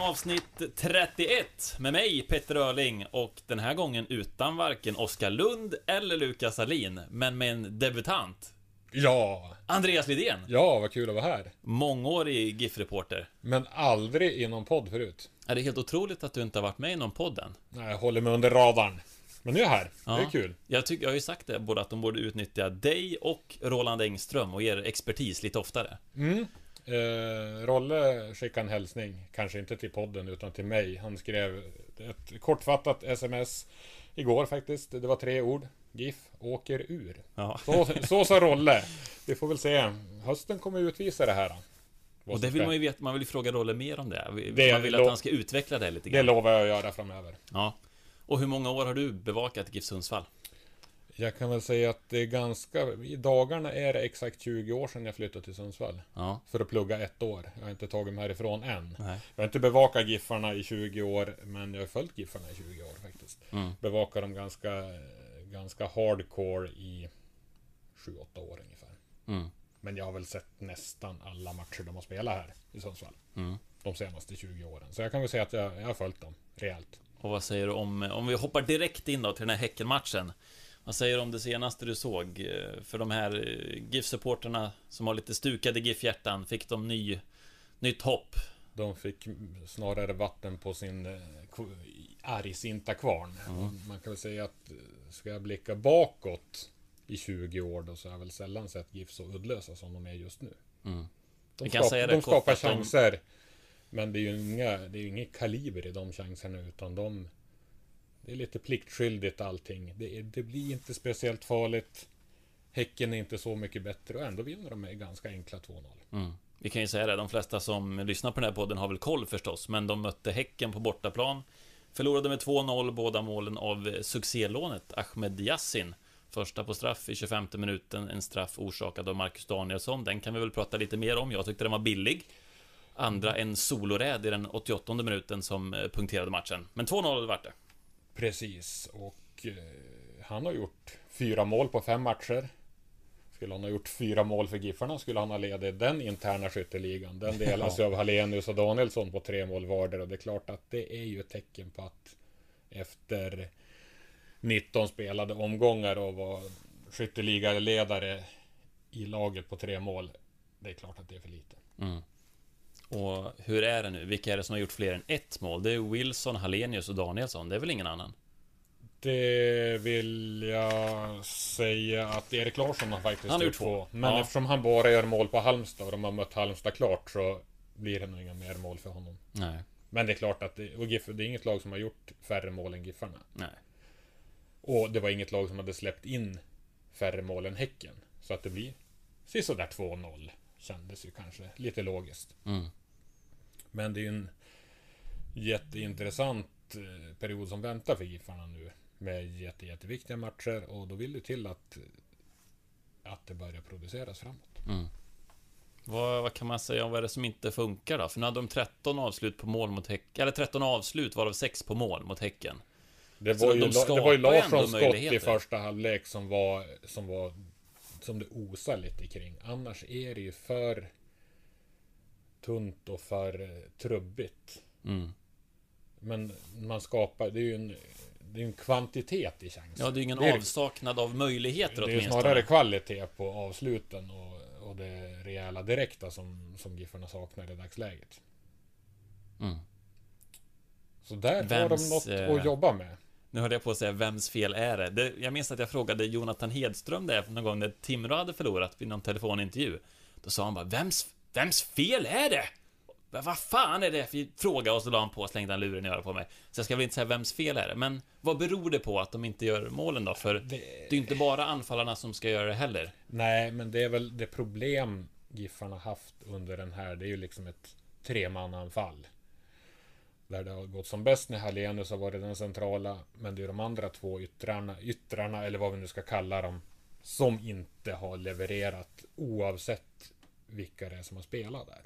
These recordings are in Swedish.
Avsnitt 31 med mig Petter Öling och den här gången utan varken Oskar Lund eller Lukas Alin men med en debutant Ja, Andreas Lidén, ja vad kul att vara här. mångårig GIF-reporter. Men aldrig i någon podd förut. Är det helt otroligt att du inte har varit med i någon podd än? Nej, jag håller mig under radarn. Men nu är jag här. Det är Ja. kul. Jag, tycker, jag har ju sagt det, både att de borde utnyttja dig och Roland Engström och er expertis lite oftare. Eh, Rolle skickade en hälsning, kanske inte till podden utan till mig. Han skrev ett kortfattat sms igår faktiskt. Det var tre ord. GIF åker ur. Ja. Så, så sa Rolle. Vi får väl se. Hösten kommer utvisa det här. Och det vill man ju veta, man vill ju fråga Rolle mer om det. Det Man vill att han ska utveckla det lite Det grann. lovar jag att göra framöver. Ja. Och hur många år har du bevakat GIF Sundsvall? Jag kan väl säga att det är ganska... I dagarna är det exakt 20 år sedan jag flyttade till Sundsvall. Ja. För att plugga ett år. Jag har inte tagit mig härifrån än. Nej. Jag har inte bevakat Giffarna i 20 år, men jag har följt Giffarna i 20 år faktiskt. Mm. Bevakar dem ganska, ganska hardcore i 7-8 år ungefär. Mm. Men jag har väl sett nästan alla matcher de har spelat här i Sundsvall. Mm. De senaste 20 åren. Så jag kan väl säga att jag, jag har följt dem rejält. Och vad säger du om, om vi hoppar direkt in då till den här Häckenmatchen? Vad säger du om det senaste du såg? För de här eh, GIF-supporterna som har lite stukade GIF-hjärtan, fick de ny, nytt hopp? De fick snarare vatten på sin eh, argsinta kvarn. Man kan väl säga att eh, ska jag blicka bakåt i 20 år då så har jag väl sällan sett GIF så uddlösa som de är just nu. Mm. De, skap, de skapar att de- chanser. Men det är ju inga, det är ju inget kaliber i de chanserna utan de... Det är lite pliktskyldigt allting. Det, är, det blir inte speciellt farligt. Häcken är inte så mycket bättre och ändå vinner de med ganska enkla 2-0. Mm. Vi kan ju säga det, de flesta som lyssnar på den här podden har väl koll förstås, men de mötte Häcken på bortaplan. Förlorade med 2-0 båda målen av succélånet Ahmed Yassin. Första på straff i 25 minuten, en straff orsakad av Marcus Danielsson. Den kan vi väl prata lite mer om. Jag tyckte den var billig. Andra en soloräd i den 88 minuten som eh, punkterade matchen. Men 2-0 vart det. Precis, och eh, han har gjort fyra mål på fem matcher. Skulle han ha gjort fyra mål för Giffarna skulle han ha ledit den interna skytteligan. Den delas ju av Hallenius och Danielsson på tre mål vardera. Och det är klart att det är ju ett tecken på att efter 19 spelade omgångar och var skytteligaledare i laget på tre mål. Det är klart att det är för lite. Och hur är det nu? Vilka är det som har gjort fler än ett mål? Det är Wilson, Hallenius och Danielsson. Det är väl ingen annan? Det vill jag säga att Erik Larsson har faktiskt Han gjort gjort två. två. Men Ja. eftersom han bara gör mål på Halmstad och de har mött Halmstad klart så blir det nog inga mer mål för honom. Nej. Men det är klart att det, och GIF, det är inget lag som har gjort färre mål än Giffarna. Nej. Och det var inget lag som hade släppt in färre mål än Häcken. Så att det blir sådär 2-0. Kändes ju kanske lite logiskt. Mm. Men det är ju en jätteintressant eh, period som väntar för Giffarna nu. Med jätte, jätteviktiga matcher och då vill det till att, att det börjar produceras framåt. Vad, vad kan man säga om vad är det som inte funkar då? För nu hade de 13 avslut på mål mot Häcken, eller 13 avslut varav 6 på mål mot Häcken. Det var, ju, de det var ju Larssons skott i första halvlek som var, som var som det osar lite kring. Annars är det ju för tunt och för eh, trubbigt. Mm. Men man skapar, det är ju en, det är en kvantitet i chansen. Ja, det är ju ingen det är, avsaknad av möjligheter Det är ju snarare kvalitet på avsluten och, och det rejäla direkta som, som Giffarna saknar i dagsläget. Mm. Så där har Vems, de något eh, att jobba med. Nu höll jag på att säga, vems fel är det? det? Jag minns att jag frågade Jonathan Hedström det någon gång när Timrå hade förlorat vid någon telefonintervju. Då sa han bara, vems, vems fel är det? "Men Vad fan är det för fråga? Och så la han på och slängde han luren i örat på mig. Så jag ska väl inte säga vems fel är det. Men vad beror det på att de inte gör målen då? För det, är ju inte bara anfallarna som ska göra det heller. Nej, men det är väl det problem Giffarna haft under den här. Det är ju liksom ett tremananfall. Där det har gått som bäst när Hallenius har varit den centrala. Men det är de andra två yttrarna, yttrarna eller vad vi nu ska kalla dem. Som inte har levererat oavsett vilka det är som har spelat där.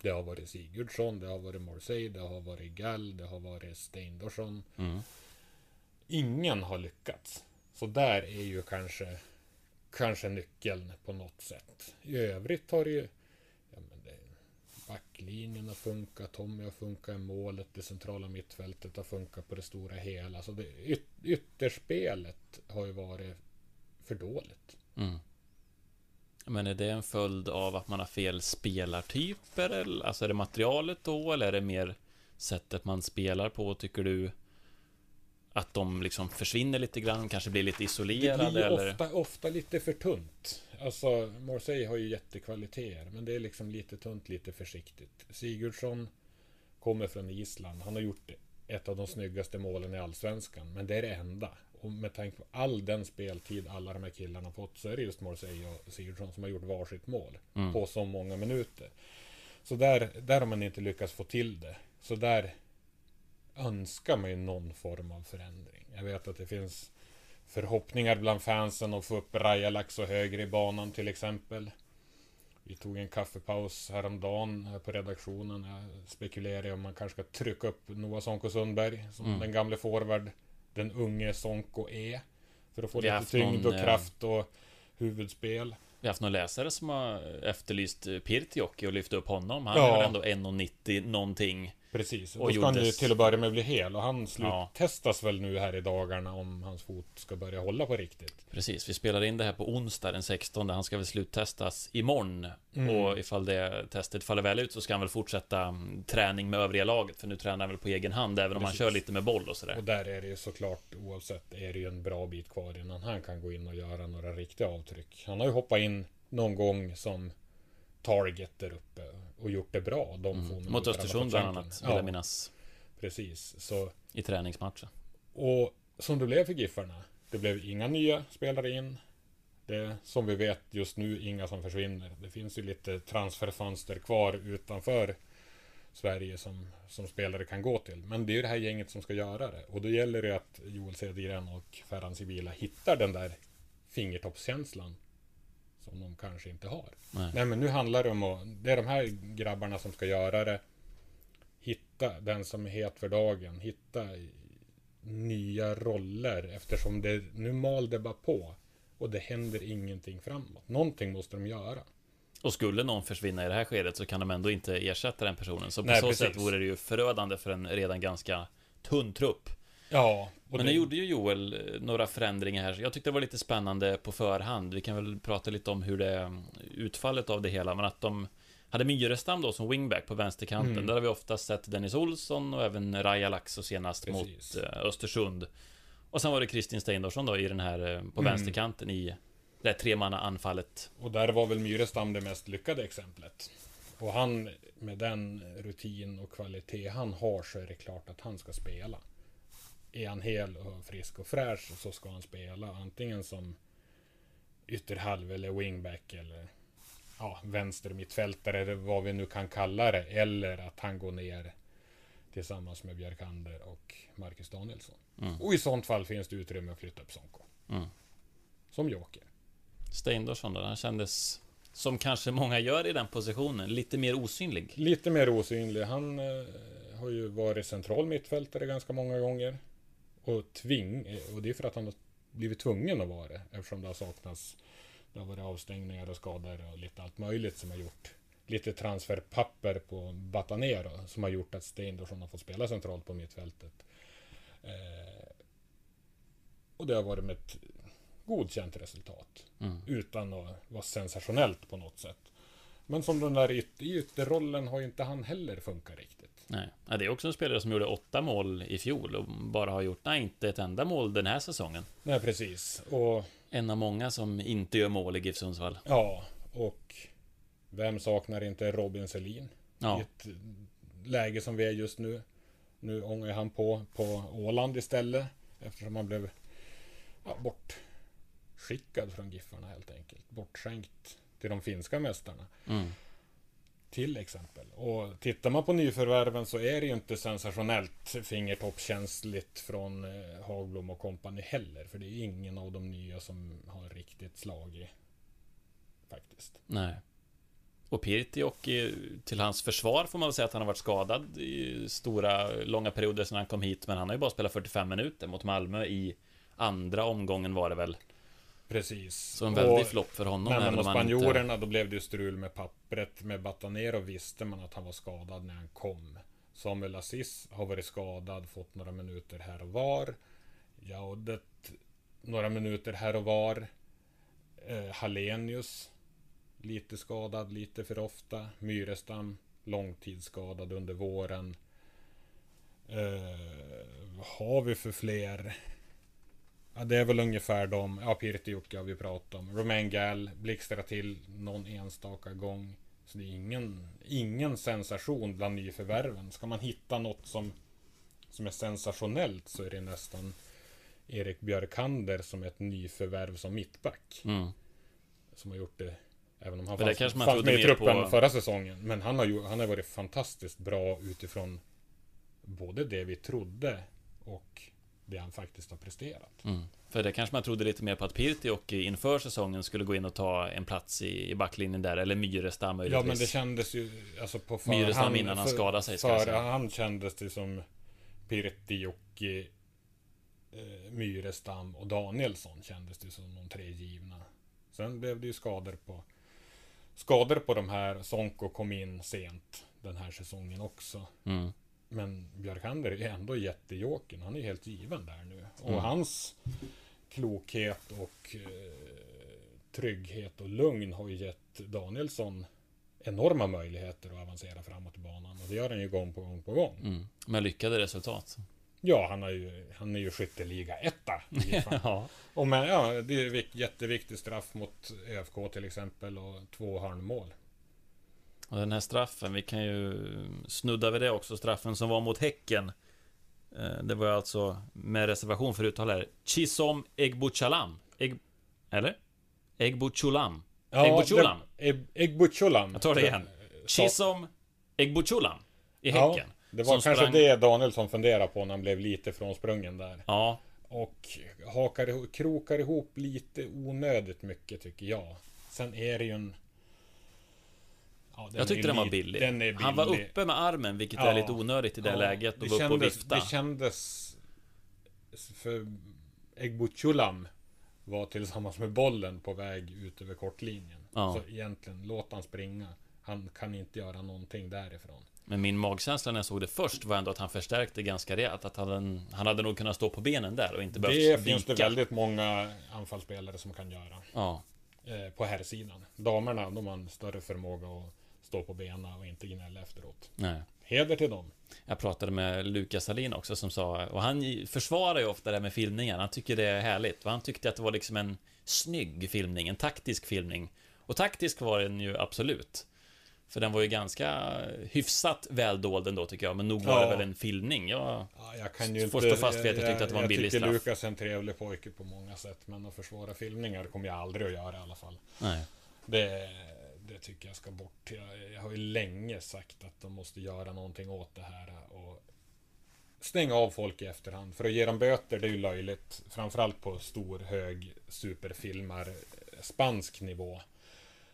Det har varit Sigurdsson, det har varit Morsey, det har varit Gall, det har varit Steindorsson. Mm. Ingen har lyckats. Så där är ju kanske kanske nyckeln på något sätt. I övrigt har det ju ja, men det, backlinjen har funkat, Tommy har funkat i målet, det centrala mittfältet har funkat på det stora hela. Så det, yt, ytterspelet har ju varit för dåligt. Mm. Men är det en följd av att man har fel spelartyper? Eller? Alltså är det materialet då, eller är det mer sättet man spelar på, tycker du? Att de liksom försvinner lite grann, kanske blir lite Det isolerade blir eller? ofta, ofta lite för tunt. Alltså, Morsey har ju jättekvaliteter, men det är liksom lite tunt, lite försiktigt. Sigurdsson kommer från Island. Han har gjort ett av de snyggaste målen i Allsvenskan, men det är det enda. Och med tanke på all den speltid alla de här killarna fått så är det just Morsey och Sigurdsson som har gjort varsitt mål Mm. på så många minuter. Så där, där har man inte lyckats få till det. Så där önskar man ju någon form av förändring. Jag vet att det finns förhoppningar bland fansen att få upp Rajalax och högre i banan till exempel. Vi tog en kaffepaus häromdagen här på redaktionen. Jag spekulerade om man kanske ska trycka upp Noah Sonko Sundberg som Mm. den gamle forward den unge Sonko är. För att få Vi lite tyngd någon, och eh, kraft och huvudspel. Vi har haft någon läsare som har efterlyst Pirtioki och lyft upp honom. Han Ja. är ändå 1,90 någonting. Precis, och då ska han ju till att börja med bli hel och han Ja. sluttestas väl nu här i dagarna om hans fot ska börja hålla på riktigt. Precis, vi spelar in det här på onsdag den 16. Han ska väl sluttestas imorgon. Mm. Och ifall det testet faller väl ut så ska han väl fortsätta mm, träning med övriga laget. För nu tränar han väl på egen hand, även om Precis. han kör lite med boll och sådär. Och där är det ju såklart oavsett är det ju en bra bit kvar innan han kan gå in och göra några riktiga avtryck. Han har ju hoppat in någon gång som target där uppe och gjort det bra. De Mm. Mot Östersund bland annat, vill Ja, jag minnas. precis. Så, I träningsmatchen. och som det blev för Giffarna. Det blev inga nya spelare in. Det som vi vet just nu inga som försvinner. Det finns ju lite transferfönster kvar utanför Sverige som, som spelare kan gå till. Men det är ju det här gänget som ska göra det. Och då gäller det att Joel Cedergren och Ferhan Sibila hittar den där fingertoppskänslan som de kanske inte har. Nej. Nej men nu handlar det om att, det är de här grabbarna som ska göra det. Hitta den som är het för dagen. Hitta nya roller eftersom det, nu mal det bara på. Och det händer ingenting framåt. Någonting måste de göra. Och skulle någon försvinna i det här skedet så kan de ändå inte ersätta den personen. Så på Nej, så precis. sätt vore det ju förödande för en redan ganska tunn trupp. Ja, Men det, nu gjorde ju Joel eh, några förändringar här. Jag tyckte det var lite spännande på förhand. Vi kan väl prata lite om hur det utfallet av det hela, men att de hade Myrestam då som wingback på vänsterkanten. Mm. Där har vi ofta sett Dennis Olsson och även Raja Laxo senast Precis. mot eh, Östersund. Och sen var det Kristin Steindorsson då i den här eh, på Mm. vänsterkanten i det här tremanna-anfallet. och där var väl Myrestam det mest lyckade exemplet. Och han, med den rutin och kvalitet han har så är det klart att han ska spela. Är han hel och frisk och fräsch så ska han spela antingen som ytterhalv eller wingback eller ja, vänster mittfältare eller vad vi nu kan kalla det. Eller att han går ner tillsammans med Björkander och Marcus Danielsson. Mm. Och i sånt fall finns det utrymme att flytta upp Sonko. Mm. Som joker. Steindorsson då, han kändes som kanske många gör i den positionen, lite mer osynlig. Lite mer osynlig. Han eh, har ju varit central mittfältare ganska många gånger. Och tving, och det är för att han har blivit tvungen att vara det. Eftersom det har saknats, det har varit avstängningar och skador och lite allt möjligt som har gjort lite transferpapper på Batanero som har gjort att Steindorsson har fått spela centralt på mittfältet. Eh, och det har varit med ett godkänt resultat. Mm. Utan att vara sensationellt på något sätt. Men som den där yt- ytterrollen har ju inte han heller funkat riktigt. Nej, ja, det är också en spelare som gjorde åtta mål i fjol och bara har gjort, nej, inte ett enda mål den här säsongen. Nej, precis. Och En av många som inte gör mål i GIF Sundsvall. ja, och vem saknar inte Robin Selin? Ja. I ett läge som vi är just nu. Nu ångar han på på Åland istället. Eftersom han blev ja, bortskickad från Giffarna helt enkelt. Bortskänkt till de finska mästarna. Mm. Till exempel. Och tittar man på nyförvärven så är det ju inte sensationellt fingertoppskänsligt från eh, Hagblom och kompani heller. För det är ingen av de nya som har riktigt slagit. Faktiskt. Nej. Och Pirti och eh, till hans försvar får man väl säga att han har varit skadad i stora, långa perioder sedan han kom hit. Men han har ju bara spelat 45 minuter mot Malmö i andra omgången var det väl. Precis. Så en väldig flopp för honom. Men även om han inte- spanjorerna, då blev det ju strul med pappret. Med Batanero visste man att han var skadad när han kom. Samuel Assis har varit skadad, fått några minuter här och var. Jaudet, några minuter här och var. Eh, Hallenius, lite skadad, lite för ofta. Myrestam, långtidsskadad under våren. Eh, vad har vi för fler? Ja, det är väl ungefär de. Ja, Pirtiukka har vi pratat om. Romain Gall blixtrar till någon enstaka gång. Så det är ingen, ingen sensation bland nyförvärven. Ska man hitta något som, som är sensationellt så är det nästan Erik Björkander som är ett nyförvärv som mittback. Mm. Som har gjort det Även om han fanns, kanske fanns med i truppen på- förra säsongen. Men han har, ju, han har varit fantastiskt bra utifrån både det vi trodde och det han faktiskt har presterat. Mm. För det kanske man trodde lite mer på att Pirti och inför säsongen skulle gå in och ta en plats i, i backlinjen där, eller Myrestam Ja möjligtvis. men det kändes ju alltså på Myrestam innan han skadade sig, ska säga. Han kändes det som Pirtti och eh, Myrestam och Danielsson kändes det som de tre givna. Sen blev det ju skador på skador på de här. Sonko kom in sent den här säsongen också. Mm. Men Björkander är ändå jättejoken. Han är helt given där nu. Och Mm. hans klokhet och eh, trygghet och lugn har ju gett Danielsson enorma möjligheter att avancera framåt i banan. Och det gör han ju gång på gång på gång. Mm. Med lyckade resultat. Ja, han, har ju, han är ju skytteliga etta. ja. och men, ja, det är vik- jätteviktig straff mot ÖFK till exempel och två hörnmål. Och den här straffen, vi kan ju snudda vid det också, straffen som var mot Häcken. Eh, Det var alltså, med reservation för uttal här, Chisom Egbuchalam. Egg... Eller? Egbuchulam. Egbuchulam. Egbuchulam. Jag tar det igen. Chisom Egbuchulam. I Ja, Häcken. det var kanske sprang- det Danielsson funderade på när han blev lite frånsprungen där. Ja, Och hakar krokar ihop lite onödigt mycket tycker jag. Sen är det ju en... Ja, jag tyckte den var li- billig. Den billig. Han var uppe med armen, vilket är lite onödigt i det Ja, läget. Och det uppe och kändes, vifta. Det kändes... För Egbuchulam var tillsammans med bollen på väg ut över kortlinjen. Ja. Så egentligen, låt han springa. Han kan inte göra någonting därifrån. Men min magkänsla när jag såg det först var ändå att han förstärkte ganska rejält. Att han, han hade nog kunnat stå på benen där och inte behövt Det finns det väldigt många anfallsspelare som kan göra. Ja. eh, på här sidan. Damerna, de har en större förmåga att stå på benen och inte gnälla efteråt. Nej. Heder till dem. Jag pratade med Lukas Salin också som sa, och han försvarar ju ofta det här med filmningen. Han tycker det är härligt. Och han tyckte att det var liksom en snygg filmning, en taktisk filmning. Och taktisk var den ju absolut. För den var ju ganska hyfsat väldold ändå tycker jag, men nog var Ja. det väl en filmning. Jag, Ja, jag kan ju Får inte... stå fast vid att jag tyckte att det var en billig Jag tycker straff. Lukas är en trevlig pojke på många sätt. Men att försvara filmningar kommer jag aldrig att göra i alla fall. nej. Det, det tycker jag ska bort. Jag, jag har ju länge sagt att de måste göra någonting åt det här. Och stänga av folk i efterhand. För att ge dem böter, det är ju löjligt. Framförallt på stor, hög superfilmar, spansk nivå.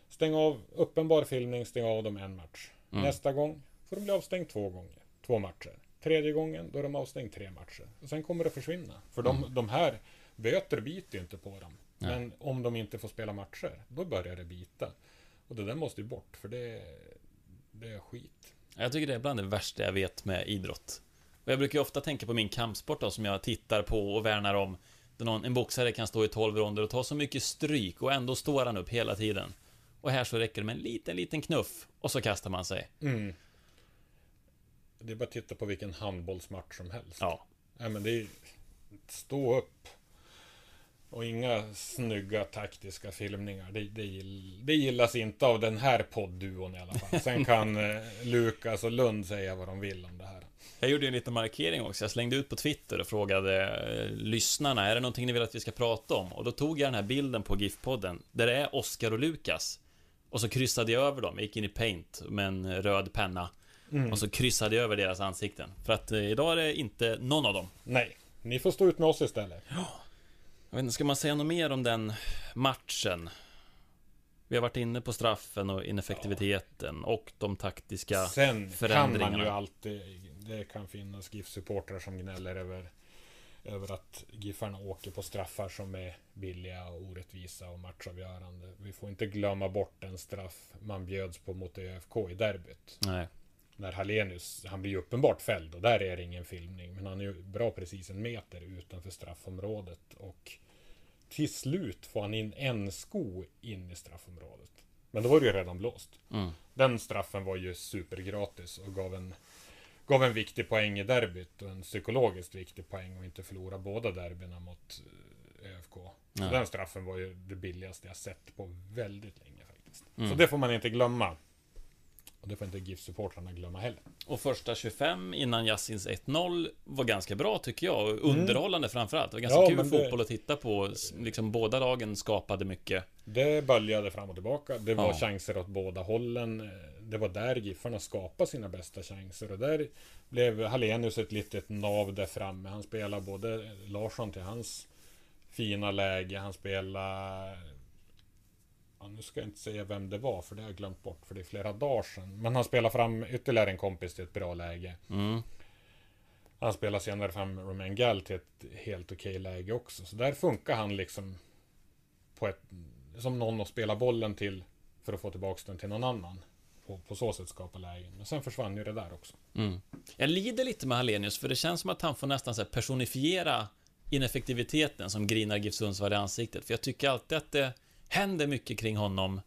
Stäng av uppenbar filmning, stäng av dem en match. Mm. Nästa gång får de bli avstängd två gånger. Två matcher. Tredje gången, då är de avstängd tre matcher. Och sen kommer det försvinna. För de, de här böter biter ju inte på dem. Nej. Men om de inte får spela matcher, då börjar det bita. Och det där måste ju bort, för det, det är skit. Jag tycker det är bland det värsta jag vet med idrott. Och jag brukar ju ofta tänka på min kampsport då, som jag tittar på och värnar om. Där någon, en boxare kan stå i 12 ronder och ta så mycket stryk och ändå står han upp hela tiden. Och här så räcker det med en liten, liten knuff och så kastar man sig. Mm. Det är bara att titta på vilken handbollsmatch som helst. Ja. Nej, men det är Stå upp. Och inga snygga taktiska filmningar. Det, det, gill, det gillas inte av den här poddduon i alla fall. Sen kan eh, Lukas och Lund säga vad de vill om det här. Jag gjorde ju en liten markering också. Jag slängde ut på Twitter och frågade eh, lyssnarna, är det någonting ni vill att vi ska prata om? Och då tog jag den här bilden på GIF-podden, där det är Oskar och Lukas. Och så kryssade jag över dem, jag gick in i Paint med en röd penna. Och så kryssade jag över deras ansikten. För att eh, idag är det inte någon av dem. Nej, ni får stå ut med oss istället. Jag vet inte, ska man säga något mer om den matchen? Vi har varit inne på straffen och ineffektiviteten och de taktiska Sen kan man förändringarna. ju alltid, det kan finnas GIF-supportrar som gnäller över, över att GIFarna åker på straffar som är billiga och orättvisa och matchavgörande. Vi får inte glömma bort den straff man bjöds på mot ÖFK i derbyt. Nej. När Hallenius, han blir ju uppenbart fälld och där är det ingen filmning. Men han är ju bra precis en meter utanför straffområdet. Och till slut får han in en sko in i straffområdet. Men då var det ju redan blåst. Mm. Den straffen var ju supergratis och gav en, gav en viktig poäng i derbyt och en psykologiskt viktig poäng och inte förlora båda derbyna mot eh, ÖFK. Så den straffen var ju det billigaste jag sett på väldigt länge faktiskt. Mm. Så det får man inte glömma. Och det får inte GIF-supportrarna glömma heller. Och första 25 innan Yassins 1-0 var ganska bra tycker jag. Och underhållande framförallt. Det var ganska Mm. Ja, kul men det- fotboll att titta på. Liksom båda lagen skapade mycket. Det böljade fram och tillbaka. Det var Ja. chanser åt båda hållen. Det var där Giffarna skapade sina bästa chanser. Och där blev Hallenius ett litet nav där framme. Han spelade både Larsson till hans fina läge. Han spelade... Ja, nu ska jag inte säga vem det var, för det har jag glömt bort, för det är flera dagar sedan. Men han spelade fram ytterligare en kompis till ett bra läge. Mm. Han spelar senare fram Romain Gall till ett helt okej läge också. Så där funkar han liksom på ett, som någon att spela bollen till för att få tillbaka den till någon annan. Och på så sätt skapa lägen. Men sen försvann ju det där också. Mm. Jag lider lite med Hallenius, för det känns som att han får nästan så personifiera ineffektiviteten som grinar GIF Sundsvall i ansiktet. För jag tycker alltid att det händer mycket kring honom.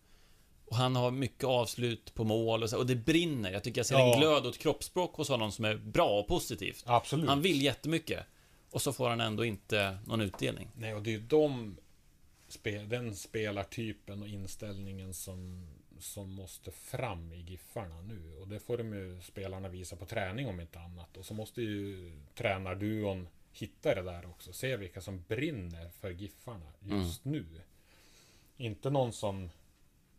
Och han har mycket avslut på mål och, så, och det brinner. Jag tycker jag ser Ja. en glöd och ett kroppsspråk hos honom som är bra och positivt. Absolut. Han vill jättemycket. Och så får han ändå inte någon utdelning. Nej, och det är ju de spe, den spelartypen och inställningen som, som måste fram i Giffarna nu. Och det får de ju spelarna visa på träning om inte annat. Och så måste ju tränarduon hitta det där också. Se vilka som brinner för Giffarna just nu. Inte någon som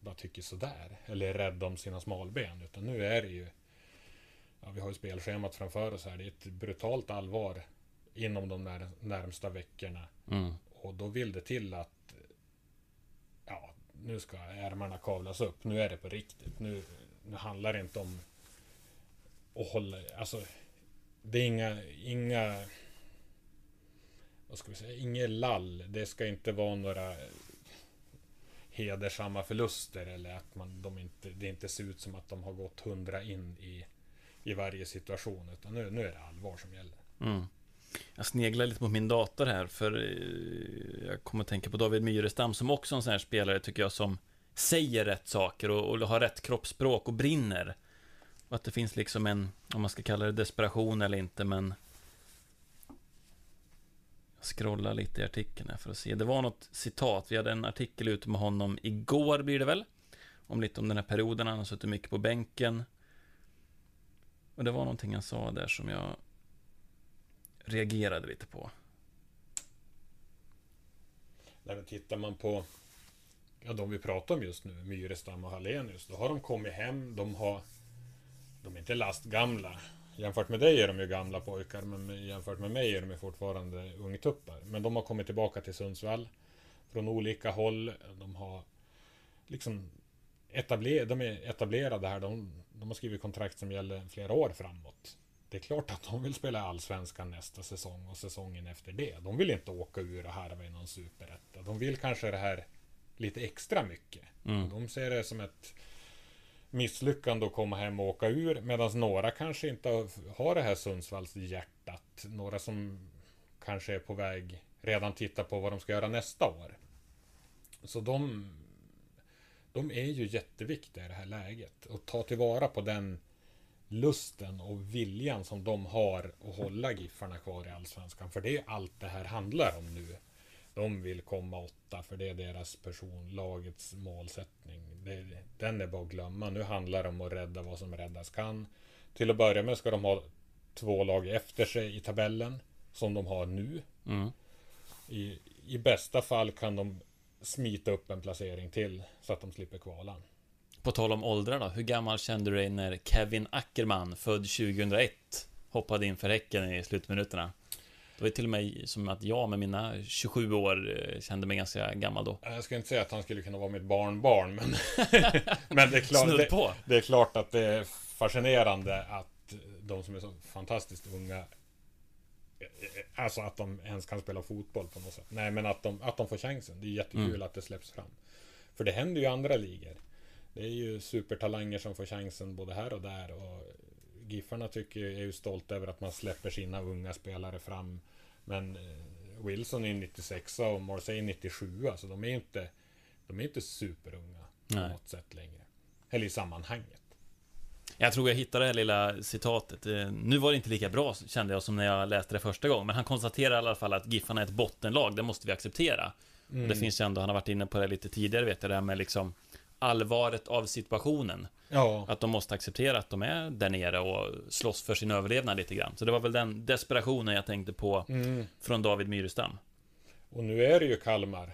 bara tycker sådär. Eller är rädd om sina smalben. Utan nu är det ju... Ja, vi har ju spelschemat framför oss här. Det är ett brutalt allvar inom de när, närmsta veckorna. Mm. Och då vill det till att ja, nu ska ärmarna kavlas upp. Nu är det på riktigt. Nu, nu handlar det inte om att hålla... Alltså, det är inga... inga vad ska vi säga? Inget lall. Det ska inte vara några hedersamma förluster eller att man, de inte, det inte ser ut som att de har gått hundra in i, i varje situation. Utan nu, nu är det allvar som gäller. Mm. Jag sneglar lite på min dator här, för eh, jag kommer att tänka på David Myrestam som också är en sån här spelare, tycker jag, som säger rätt saker och, och har rätt kroppsspråk och brinner. Och att det finns liksom en, om man ska kalla det desperation eller inte, men scrolla lite i artikeln här för att se. Det var något citat, vi hade en artikel ute med honom igår blir det väl? Om lite om den här perioden, han har suttit mycket på bänken. Och det var någonting han sa där som jag reagerade lite på. När tittar man på ja, de vi pratar om just nu, Myrestam och Hallenius, då har de kommit hem, de har de är inte lastgamla. Jämfört med dig är de ju gamla pojkar, men jämfört med mig är de ju fortfarande ungtuppar. Men de har kommit tillbaka till Sundsvall från olika håll. De har liksom etabler, de är etablerade här. De, de har skrivit kontrakt som gäller flera år framåt. Det är klart att de vill spela Allsvenskan nästa säsong och säsongen efter det. De vill inte åka ur och harva i någon superetta. De vill kanske det här lite extra mycket. Mm. De ser det som ett misslyckande att komma hem och åka ur. Medan några kanske inte har- det här Sundsvalls hjärtat. Några som kanske är på väg redan titta på vad de ska göra nästa år. Så de, de är ju jätteviktiga i det här läget. Och ta tillvara på den lusten och viljan som de har att hålla Giffarna kvar i Allsvenskan. För det är allt det här handlar om nu. De vill komma åtta för det är deras person, lagets målsättning. Det, den är bara att glömma. Nu handlar det om att rädda vad som räddas kan. Till att börja med ska de ha två lag efter sig i tabellen. Som de har nu. Mm. I, I bästa fall kan de smita upp en placering till så att de slipper kvala. På tal om åldrar då, hur gammal kände du dig när Kevin Ackerman, född 2001, hoppade in för Häcken i slutminuterna? Det var ju till och med som att jag med mina 27 år eh, kände mig ganska gammal då. Jag ska inte säga att han skulle kunna vara mitt barnbarn, men, men det, är klart, det, det är klart att det är fascinerande att de som är så fantastiskt unga Alltså att de ens kan spela fotboll på något sätt. Nej, men att de, att de får chansen. Det är jättekul Mm. att det släpps fram. För det händer ju i andra ligor. Det är ju supertalanger som får chansen både här och där. Och Giffarna tycker är ju stolta över att man släpper sina unga spelare fram. Men eh, Wilson är 96 och Marseille 97. Alltså de är inte, de är inte superunga på Nej. något sätt längre. Eller i sammanhanget. Jag tror jag hittade det här lilla citatet. Eh, Nu var det inte lika bra kände jag som när jag läste det första gången. Men han konstaterar i alla fall att Giffarna är ett bottenlag. Det måste vi acceptera. Mm. Det finns ju ändå, han har varit inne på det lite tidigare vet jag, det här med liksom allvaret av situationen. Ja, Att de måste acceptera att de är där nere och slåss för sin överlevnad lite grann. Så det var väl den desperationen jag tänkte på mm. från David Myrestam. och nu är det ju Kalmar.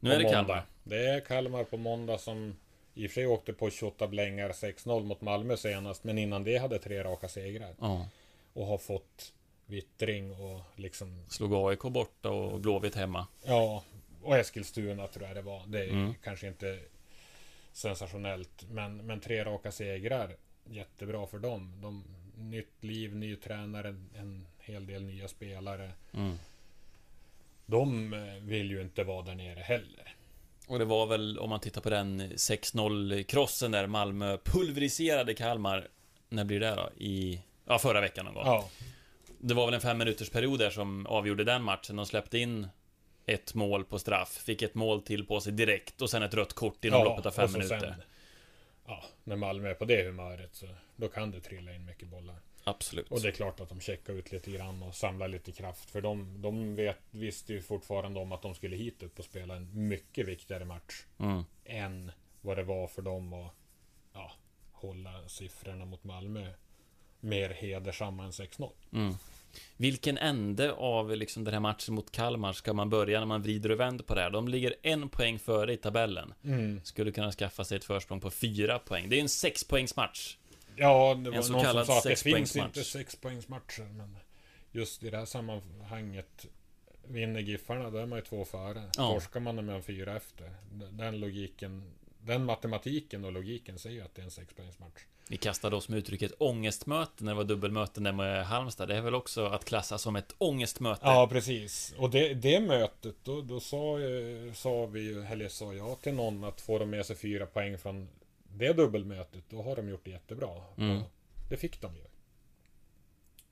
Nu är det måndag. Kalmar. Det är Kalmar på måndag som i och för sig åkte på 28 blängar 6-0 mot Malmö senast. Men innan det hade tre raka segrar. Ja. Och har fått vittring och liksom Slog AIK borta och Blåvitt hemma. Ja, och Eskilstuna tror jag det var. Det är Mm. kanske inte sensationellt. Men, men tre raka segrar. Jättebra för dem. De, nytt liv, ny tränare, en hel del nya spelare. Mm. De eh, vill ju inte vara där nere heller. Och det var väl, om man tittar på den 6-0-krossen där Malmö pulveriserade Kalmar. När blir det då? I... Ja, förra veckan någon gång. Ja, Det var väl en fem minuters period där som avgjorde den matchen. De släppte in ett mål på straff, fick ett mål till på sig direkt och sen ett rött kort inom ja, loppet av fem minuter. Sen, ja, när Malmö är på det humöret så då kan det trilla in mycket bollar. Absolut. Och det är klart att de checkar ut lite grann och samlar lite kraft. För de, de vet, visste ju fortfarande om att de skulle hit upp och spela en mycket viktigare match. Mm. Än vad det var för dem att ja, hålla siffrorna mot Malmö mer hedersamma än 6-0. Mm. Vilken ände av liksom den här matchen mot Kalmar ska man börja när man vrider och vänder på det här? De ligger en poäng före i tabellen. Skulle kunna skaffa sig ett försprång på fyra poäng. Det är en sexpoängsmatch. Ja, det var så någon som sa att det finns inte sexpoängsmatcher. Men just i det här sammanhanget Vinner Giffarna, då är man ju två före. Ja. Torskar man är man fyra efter. Den logiken, den matematiken och logiken säger ju att det är en sexpoängsmatch. Vi kastade oss med uttrycket ångestmöte när det var dubbelmöte där med Halmstad. Det är väl också att klassa som ett ångestmöte? Ja, precis. Och det, det mötet, då, då sa, eh, sa vi ju, eller sa jag till någon att får de med sig fyra poäng från det dubbelmötet, då har de gjort det jättebra. Mm. Det fick de ju.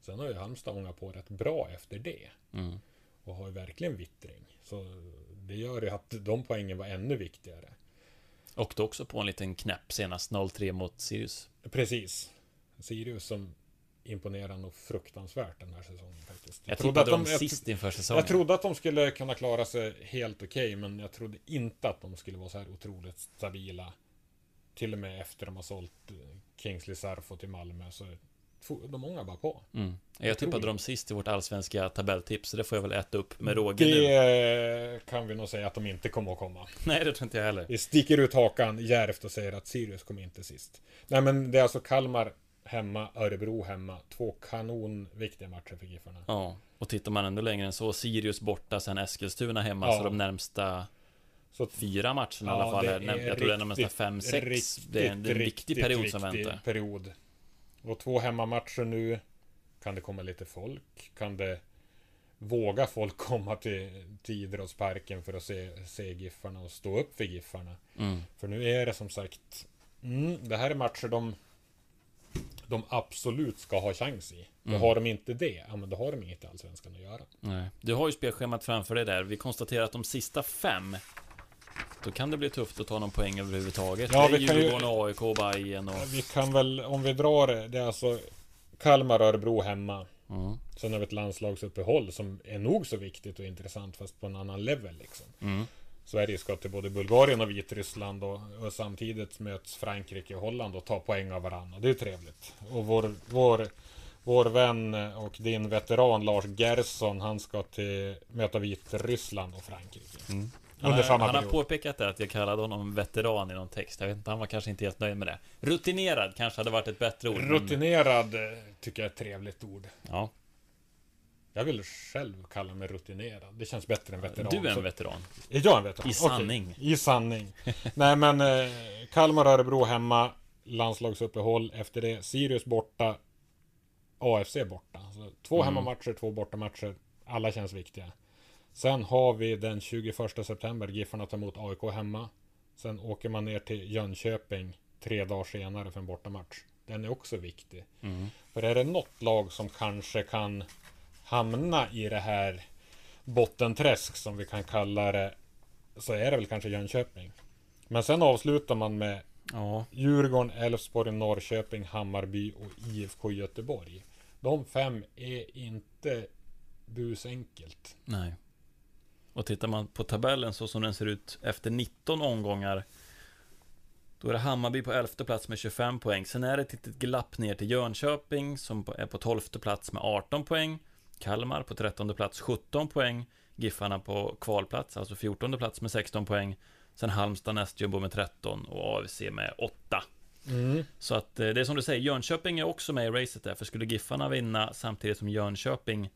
Sen har ju Halmstad ångat på rätt bra efter det. Mm. Och har ju verkligen vittring. Så det gör ju att de poängen var ännu viktigare. Och då också på en liten knäpp senast 0-3 mot Sirius. Precis. Sirius som imponerar nog fruktansvärt den här säsongen faktiskt. Jag trodde tippade dem jag- sist inför säsongen. Jag trodde att de skulle kunna klara sig helt okej, men jag trodde inte att de skulle vara så här otroligt stabila. Till och med efter de har sålt eh, Kingsley Sarfo till Malmö, så de ångar bara på. Mm. Jag tippade dem sist i vårt allsvenska tabelltips, så det får jag väl äta upp med råge Det nu. eh, kan vi nog säga att de inte kommer att komma. Nej, det tror inte jag heller. Vi sticker ut hakan djärvt och säger att Sirius kommer inte sist. Nej, men det är alltså Kalmar hemma, Örebro hemma. Två kanonviktiga matcher för Giffarna. Ja, och tittar man ändå längre än så, Sirius borta, sen Eskilstuna hemma, Ja. så de närmsta Så fyra matcherna i Ja, alla fall, det jag tror det är nästan fem, sex. Det är en, det är en viktig period som väntar. period. Och två hemmamatcher nu. Kan det komma lite folk? Kan det våga folk komma till, till idrottsparken för att se, se Giffarna och stå upp för Giffarna? Mm. För nu är det som sagt, mm, det här är matcher de, de absolut ska ha chans i. Mm. Har de inte det, ja men då har de inget i Allsvenskan att göra. Nej. Du har ju spelschemat framför dig där. Vi konstaterar att de sista fem Då kan det bli tufft att ta någon poäng överhuvudtaget. Ja, vi kan ju- Djurgården, AIK, Bayern och... Vi kan väl, om vi drar det, det är alltså Kalmar, Örebro hemma. Mm. Sen har vi ett landslagsuppehåll som är nog så viktigt och intressant fast på en annan level liksom. Mm. Sverige ska till både Bulgarien och Vitryssland och, och samtidigt möts Frankrike och Holland och tar poäng av varandra. Det är trevligt. Och vår, vår, vår vän och din veteran Lars Gerson, han ska till möta Vitryssland och Frankrike. Han, Under har, samma han har påpekat det att jag kallade honom veteran i någon text. Jag vet inte, han var kanske inte helt nöjd med det. Rutinerad kanske hade varit ett bättre ord. men- Rutinerad eh, tycker jag är ett trevligt ord. Ja, Jag vill själv kalla mig rutinerad. Det känns bättre än veteran. du är en Så- veteran. Är jag en veteran? I Okej. sanning. I sanning. Nej men eh, Kalmar Örebro hemma. Landslagsuppehåll efter det. Sirius borta. AFC borta. Så två Mm. hemmamatcher, två bortamatcher. Alla känns viktiga. Sen har vi den 21 september. Giffarna tar emot AIK hemma. Sen åker man ner till Jönköping tre dagar senare för en bortamatch. Den är också viktig. Mm. För är det något lag som kanske kan hamna i det här bottenträsk som vi kan kalla det så är det väl kanske Jönköping. Men sen avslutar man med Ja, Djurgården, Elfsborg, Norrköping, Hammarby och IFK Göteborg. De fem är inte busenkelt. nej. Och tittar man på tabellen så som den ser ut efter 19 omgångar Då är det Hammarby på 11 plats med 25 poäng. Sen är det ett litet glapp ner till Jönköping som är på 12 plats med 18 poäng. Kalmar på 13 plats 17 poäng. Giffarna på kvalplats, alltså 14 plats med 16 poäng. Sen Halmstad nästjumbo med 13 och AFC med 8 Så att eh, det är som du säger, Jönköping är också med i racet där För skulle Giffarna vinna samtidigt som Jönköping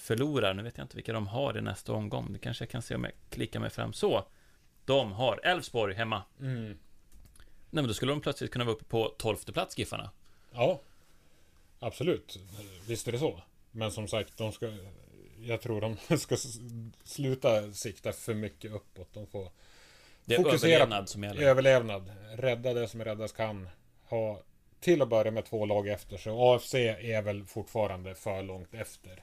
förlorar Nu vet jag inte vilka de har i nästa omgång Det kanske jag kan se om jag klickar mig fram så De har Elfsborg hemma Nej men då skulle de plötsligt kunna vara uppe på 12 plats Giffarna Ja, absolut. Visst är det så. Men som sagt, de ska... Jag tror de ska sluta sikta för mycket uppåt. De får Det är Fokusera överlevnad som gäller överlevnad. Rädda det som räddas kan. Ha till att börja med två lag efter sig. AFC är väl fortfarande för långt efter.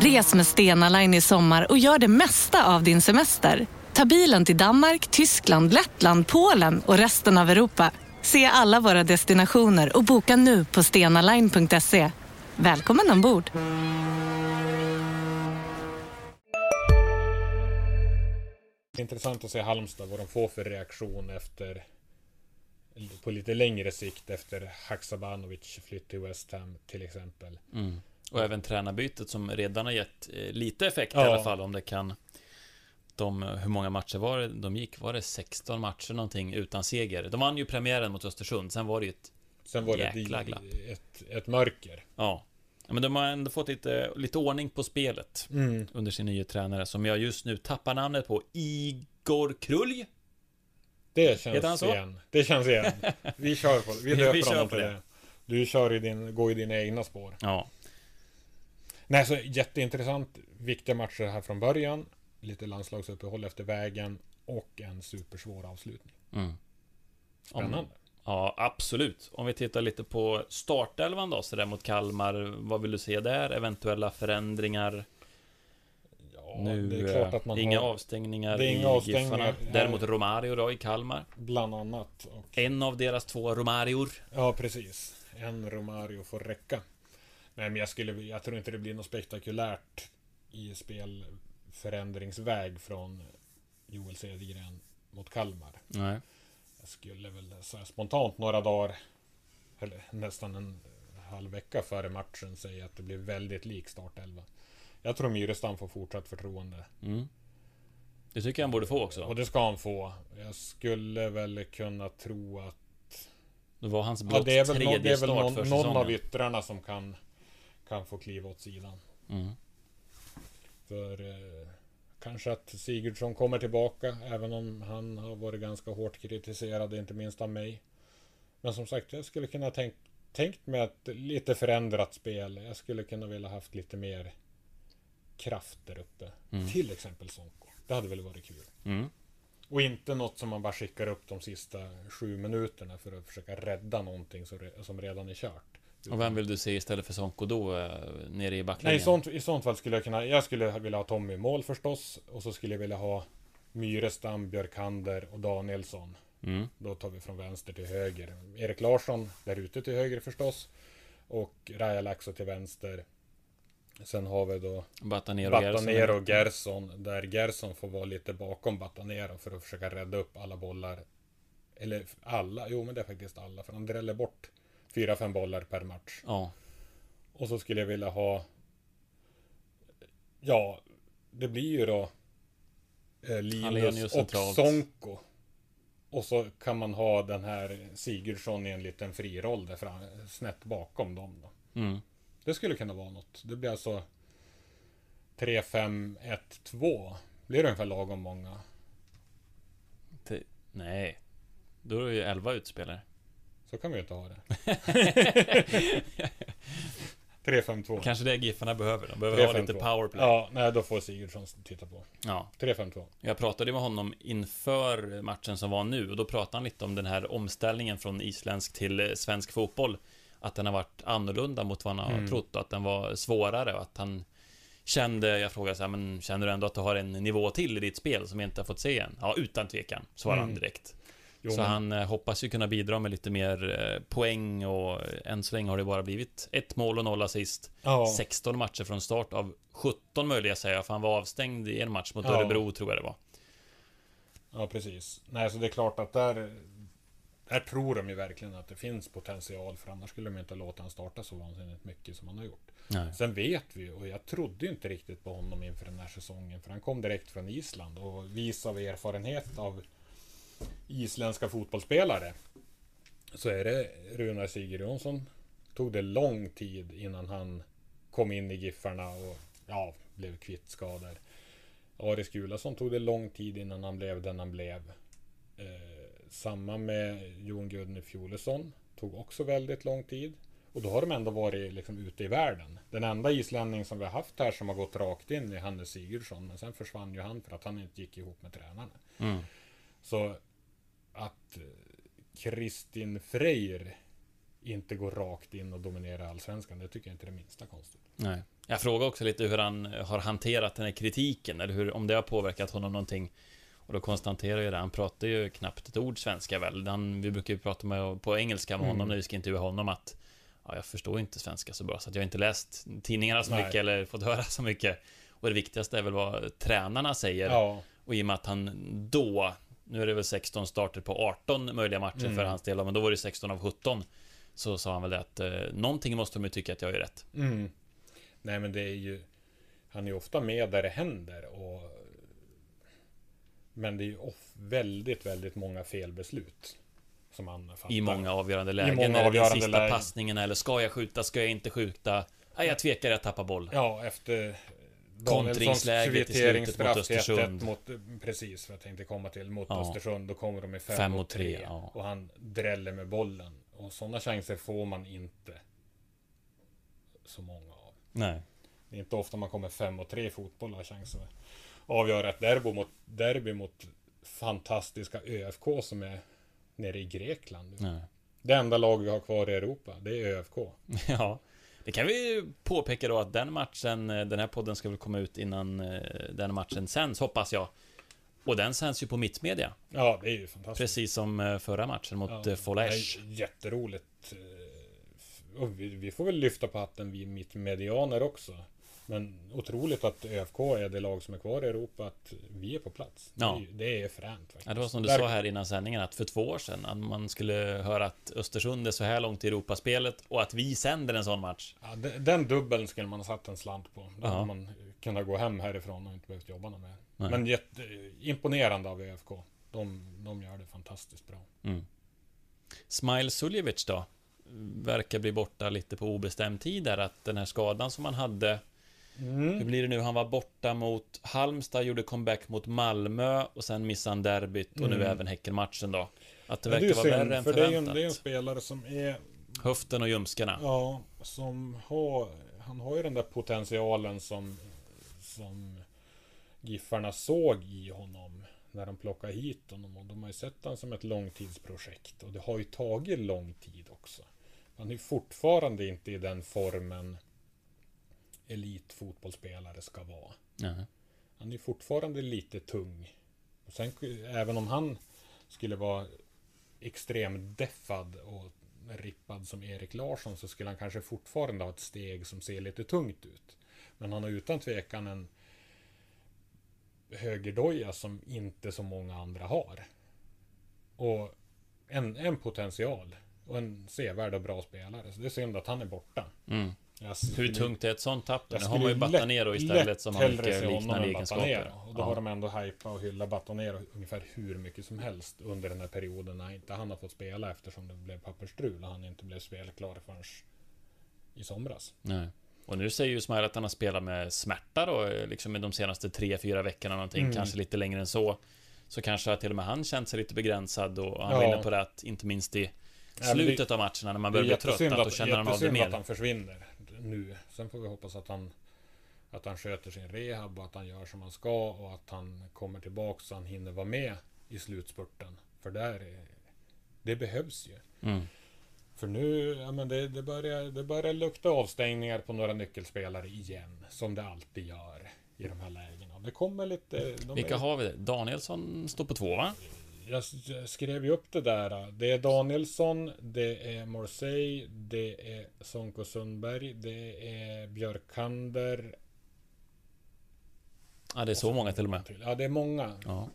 Res med Stena Line i sommar och gör det mesta av din semester. Ta bilen till Danmark, Tyskland, Lettland, Polen och resten av Europa. Se alla våra destinationer och boka nu på stenaline.se. Välkommen ombord! intressant att se Halmstad, vad de får för reaktion efter på lite längre sikt efter Haksabanovic flytt till West Ham till exempel. Mm. Och även tränarbytet som redan har gett eh, lite effekt i Ja. alla fall om det kan de, hur många matcher var det de gick? Var det 16 matcher någonting utan seger? De vann ju premiären mot Östersund, sen var det ju ett Sen var det Jäkla ett, glapp. ett, ett mörker. Ja. men de har ändå fått lite, lite ordning på spelet Mm. under sin nya tränare som jag just nu tappar namnet på Igor Krulj Det känns igen. Det känns igen. Vi kör på Vi Vi döper honom till det. det. Du kör i din, går i dina egna spår. Ja, Nej, så jätteintressant. Viktiga matcher här från början. Lite landslagsuppehåll efter vägen. Och en supersvår avslutning. mm. Spännande. Ja, absolut. Om vi tittar lite på startelvan då, sådär mot Kalmar. Vad vill du se där? Eventuella förändringar? Ja, nu, det är klart eh, att man inga har avstängningar Det är i inga avstängningar. Giffarna. Däremot Romario då i Kalmar. bland annat. Och, En av deras två Romarior. ja, precis. En Romario får räcka. Nej, men jag, skulle, jag tror inte det blir något spektakulärt i spelförändringsväg från Joel Cedergren mot Kalmar. Nej. Jag skulle väl så spontant några dagar, eller nästan en halv vecka före matchen säga att det blir väldigt lik startelva. Jag tror Myrestam får fortsatt förtroende. Mm. Det tycker jag han borde få också. Och det ska han få. Jag skulle väl kunna tro att... Det var hans Ja, blott det är väl, någon, det är väl någon, någon av yttrarna som kan, kan få kliva åt sidan. Mm. För eh, kanske att Sigurdsson kommer tillbaka, även om han har varit ganska hårt kritiserad, inte minst av mig. Men som sagt, jag skulle kunna tänk, tänkt mig ett lite förändrat spel. Jag skulle kunna vilja haft lite mer kraft där uppe. Mm. Till exempel Sonko. Det hade väl varit kul. Mm. Och inte något som man bara skickar upp de sista sju minuterna för att försöka rädda någonting som redan är kört. Och vem vill du se istället för Sonko då, eh, nere i backlinjen? Nej, i sånt, i sånt fall skulle jag kunna... Jag skulle vilja ha Tommy i mål förstås. Och så skulle jag vilja ha Myrestam, Björkander och Danielsson. Mm. Då tar vi från vänster till höger. Erik Larsson där ute till höger förstås. Och Raja Laxo till vänster. Sen har vi då Batanero. Batanero och Gerson. Där Gerson får vara lite bakom Batanero för att försöka rädda upp alla bollar. Eller alla, jo men det är faktiskt alla. För han dräller bort fyra, fem bollar per match. Ja, Och så skulle jag vilja ha... Ja, det blir ju då eh, Linus och. Sonko. Och så kan man ha den här Sigurdsson i en liten friroll där fram, snett bakom dem. Då. mm. Det skulle kunna vara något. Det blir alltså 3, 5, 1, 2. Blir det ungefär lagom många? Te- Nej. Då är det ju 11 utspelare. Så kan vi ju inte ha det. 3, 5, 2. Kanske det Giffarna behöver. De behöver 3, ha 5, lite 2. powerplay. Ja, nej då får Sigurdsson titta på. ja. 3, 5, 2. Jag pratade med honom inför matchen som var nu och då pratade han lite om den här omställningen från isländsk till eh, svensk fotboll. Att den har varit annorlunda mot vad han har Mm. trott och att den var svårare och att han kände, jag frågade så här, men känner du ändå att du har en nivå till i ditt spel som vi inte har fått se än? Ja, utan tvekan, svarade han Mm. direkt. Jo, så men- han eh, hoppas ju kunna bidra med lite mer eh, poäng och eh, än så länge har det bara blivit ett mål och noll assist. Ja. 16 matcher från start av 17 möjliga säger jag, för han var avstängd i en match mot Ja. Örebro tror jag det var. Ja, precis. Nej, så det är klart att där... Där tror de ju verkligen att det finns potential, för annars skulle de inte låta han starta så vansinnigt mycket som han har gjort. Nej. Sen vet vi, och jag trodde inte riktigt på honom inför den här säsongen, för han kom direkt från Island och vis av erfarenhet av isländska fotbollsspelare så är det Runar Sigurjonsson. Tog det lång tid innan han kom in i Giffarna och ja, blev kvitt skador. Aris Gulason tog det lång tid innan han blev den han blev. Eh, samma med Jon Gudny Fjolesson. Tog också väldigt lång tid. Och då har de ändå varit liksom ute i världen. Den enda islänning som vi har haft här som har gått rakt in är Hannes Sigurdsson. Men sen försvann ju han för att han inte gick ihop med tränarna. Mm. Så att eh, Kristin Freyr inte går rakt in och dominerar allsvenskan, det tycker jag inte är det minsta konstigt. Nej. Jag frågar också lite hur han har hanterat den här kritiken, eller hur, om det har påverkat honom någonting. Och då konstaterar jag det, han pratar ju knappt ett ord svenska väl. Han, vi brukar ju prata med, på engelska med honom Mm. när vi ska intervjua honom att ja, jag förstår inte svenska så bra, så att jag har inte läst tidningarna så Nej. mycket eller fått höra så mycket. Och det viktigaste är väl vad tränarna säger. Ja, Och i och med att han då, nu är det väl 16 starter på 18 möjliga matcher Mm. för hans del, men då var det 16 av 17. Så sa han väl det att eh, någonting måste de ju tycka att jag gör rätt. mm. Nej men det är ju Han är ju ofta med där det händer och Men det är ju off, väldigt, väldigt många felbeslut Som han fattar I många avgörande lägen. många eller avgörande den sista lägen. passningen, eller ska jag skjuta, ska jag inte skjuta? Nej, jag tvekar, jag tappar boll. Ja, efter Kontringsläget i slutet mot Östersund. mot, Precis, vad jag tänkte komma till. Mot Ja. Östersund, då kommer de i 5 Fem mot mot tre, 3. ja. Och han dräller med bollen. Och sådana chanser får man inte så många av. Nej. Det är inte ofta man kommer 5 mot 3 i fotboll och har chans att avgöra ett derby mot, derby mot fantastiska ÖFK som är nere i Grekland. nu. Nej. Det enda lag vi har kvar i Europa, det är ÖFK. Ja. Det kan vi påpeka då att den matchen, eh, den här podden ska väl komma ut innan eh, den matchen sänds, hoppas jag. Och den sänds ju på Mittmedia, Ja, det är ju fantastiskt. precis som eh, förra matchen mot Ja, Folesh. Jätteroligt. Och vi, vi får väl lyfta på hatten, vi mittmedianer också. Men otroligt att ÖFK är det lag som är kvar i Europa, att vi är på plats. Ja. Det, är, det är fränt faktiskt. Ja, det var som du Där- sa här innan sändningen att för två år sedan att man skulle höra att Östersund är så här långt i Europaspelet och att vi sänder en sån match. Ja, de- den dubbeln skulle man ha satt en slant på. Då hade man kunnat gå hem härifrån och inte behövt jobba något mer. Nej. Men jätte, imponerande av ÖFK. De, de gör det fantastiskt bra. Mm. Smile Suljevic då? Verkar bli borta lite på obestämd tid där, att den här skadan som han hade Hur blir det nu? Han var borta mot Halmstad, gjorde comeback mot Malmö och sen missade han derbyt och nu Mm. även Häckenmatchen då. Att det Men verkar är vara synd, värre än för det är, en, förväntat. det är en spelare som är Höften och ljumskarna. Ja, som har... Han har ju den där potentialen som som Giffarna såg i honom när de plockade hit honom. Och de har ju sett honom som ett långtidsprojekt. Och det har ju tagit lång tid också. Han är fortfarande inte i den formen elitfotbollsspelare ska vara. Ja. Han är fortfarande lite tung. Och sen, även om han skulle vara extremt deffad och rippad som Erik Larsson så skulle han kanske fortfarande ha ett steg som ser lite tungt ut. Men han har utan tvekan en högerdoja som inte så många andra har. Och en, en potential. Och en sevärd och bra spelare. Så det är synd att han är borta. Mm. Jag Hur tungt är ett sånt tapp? Nu har man ju Batanero istället som har mycket liknande egenskaper. Och då Ja. har de ändå hypat och hyllat Batanero ungefär hur mycket som helst under den här perioden när inte han har fått spela eftersom det blev pappersstrul och han inte blev spelklar förrän i somras. Nej. Och nu säger ju Smile att han har spelat med smärta då, liksom de senaste tre, fyra veckorna någonting, Mm. kanske lite längre än så. Så kanske till och med han känt sig lite begränsad och han Ja. var inne på det att, inte minst i slutet av matcherna när man börjar bli trött, jättesynd att då känner han av det mer. att han försvinner nu. Sen får vi hoppas att han att han sköter sin rehab och att han gör som han ska och att han kommer tillbaka så han hinner vara med i slutspurten. För där är, det behövs ju. Mm. För nu, ja men det, det, börjar, det börjar lukta avstängningar på några nyckelspelare igen. Som det alltid gör i de här lägena. Det kommer lite... de Vilka är- har vi? Danielsson står på två va? Jag skrev ju upp det där. Det är Danielsson, det är Morsey, det är Sonko Sundberg, det är Björkander. Ja, det är så många till och med. Ja, det är många. Ja.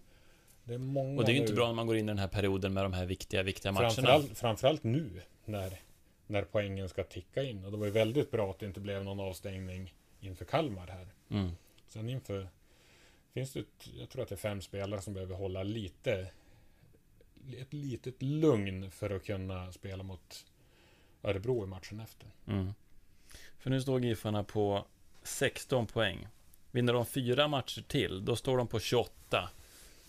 Det är många Och det är ju nu. inte bra när man går in i den här perioden med de här viktiga, viktiga matcherna. Framförallt, framförallt nu när, när poängen ska ticka in. Och det var ju väldigt bra att det inte blev någon avstängning inför Kalmar här. Mm. Sen inför finns det, jag tror att det är fem spelare som behöver hålla lite ett litet lugn för att kunna spela mot Örebro i matchen efter. Mm. För nu står Giffarna på 16 poäng. Vinner de fyra matcher till, då står de på 28.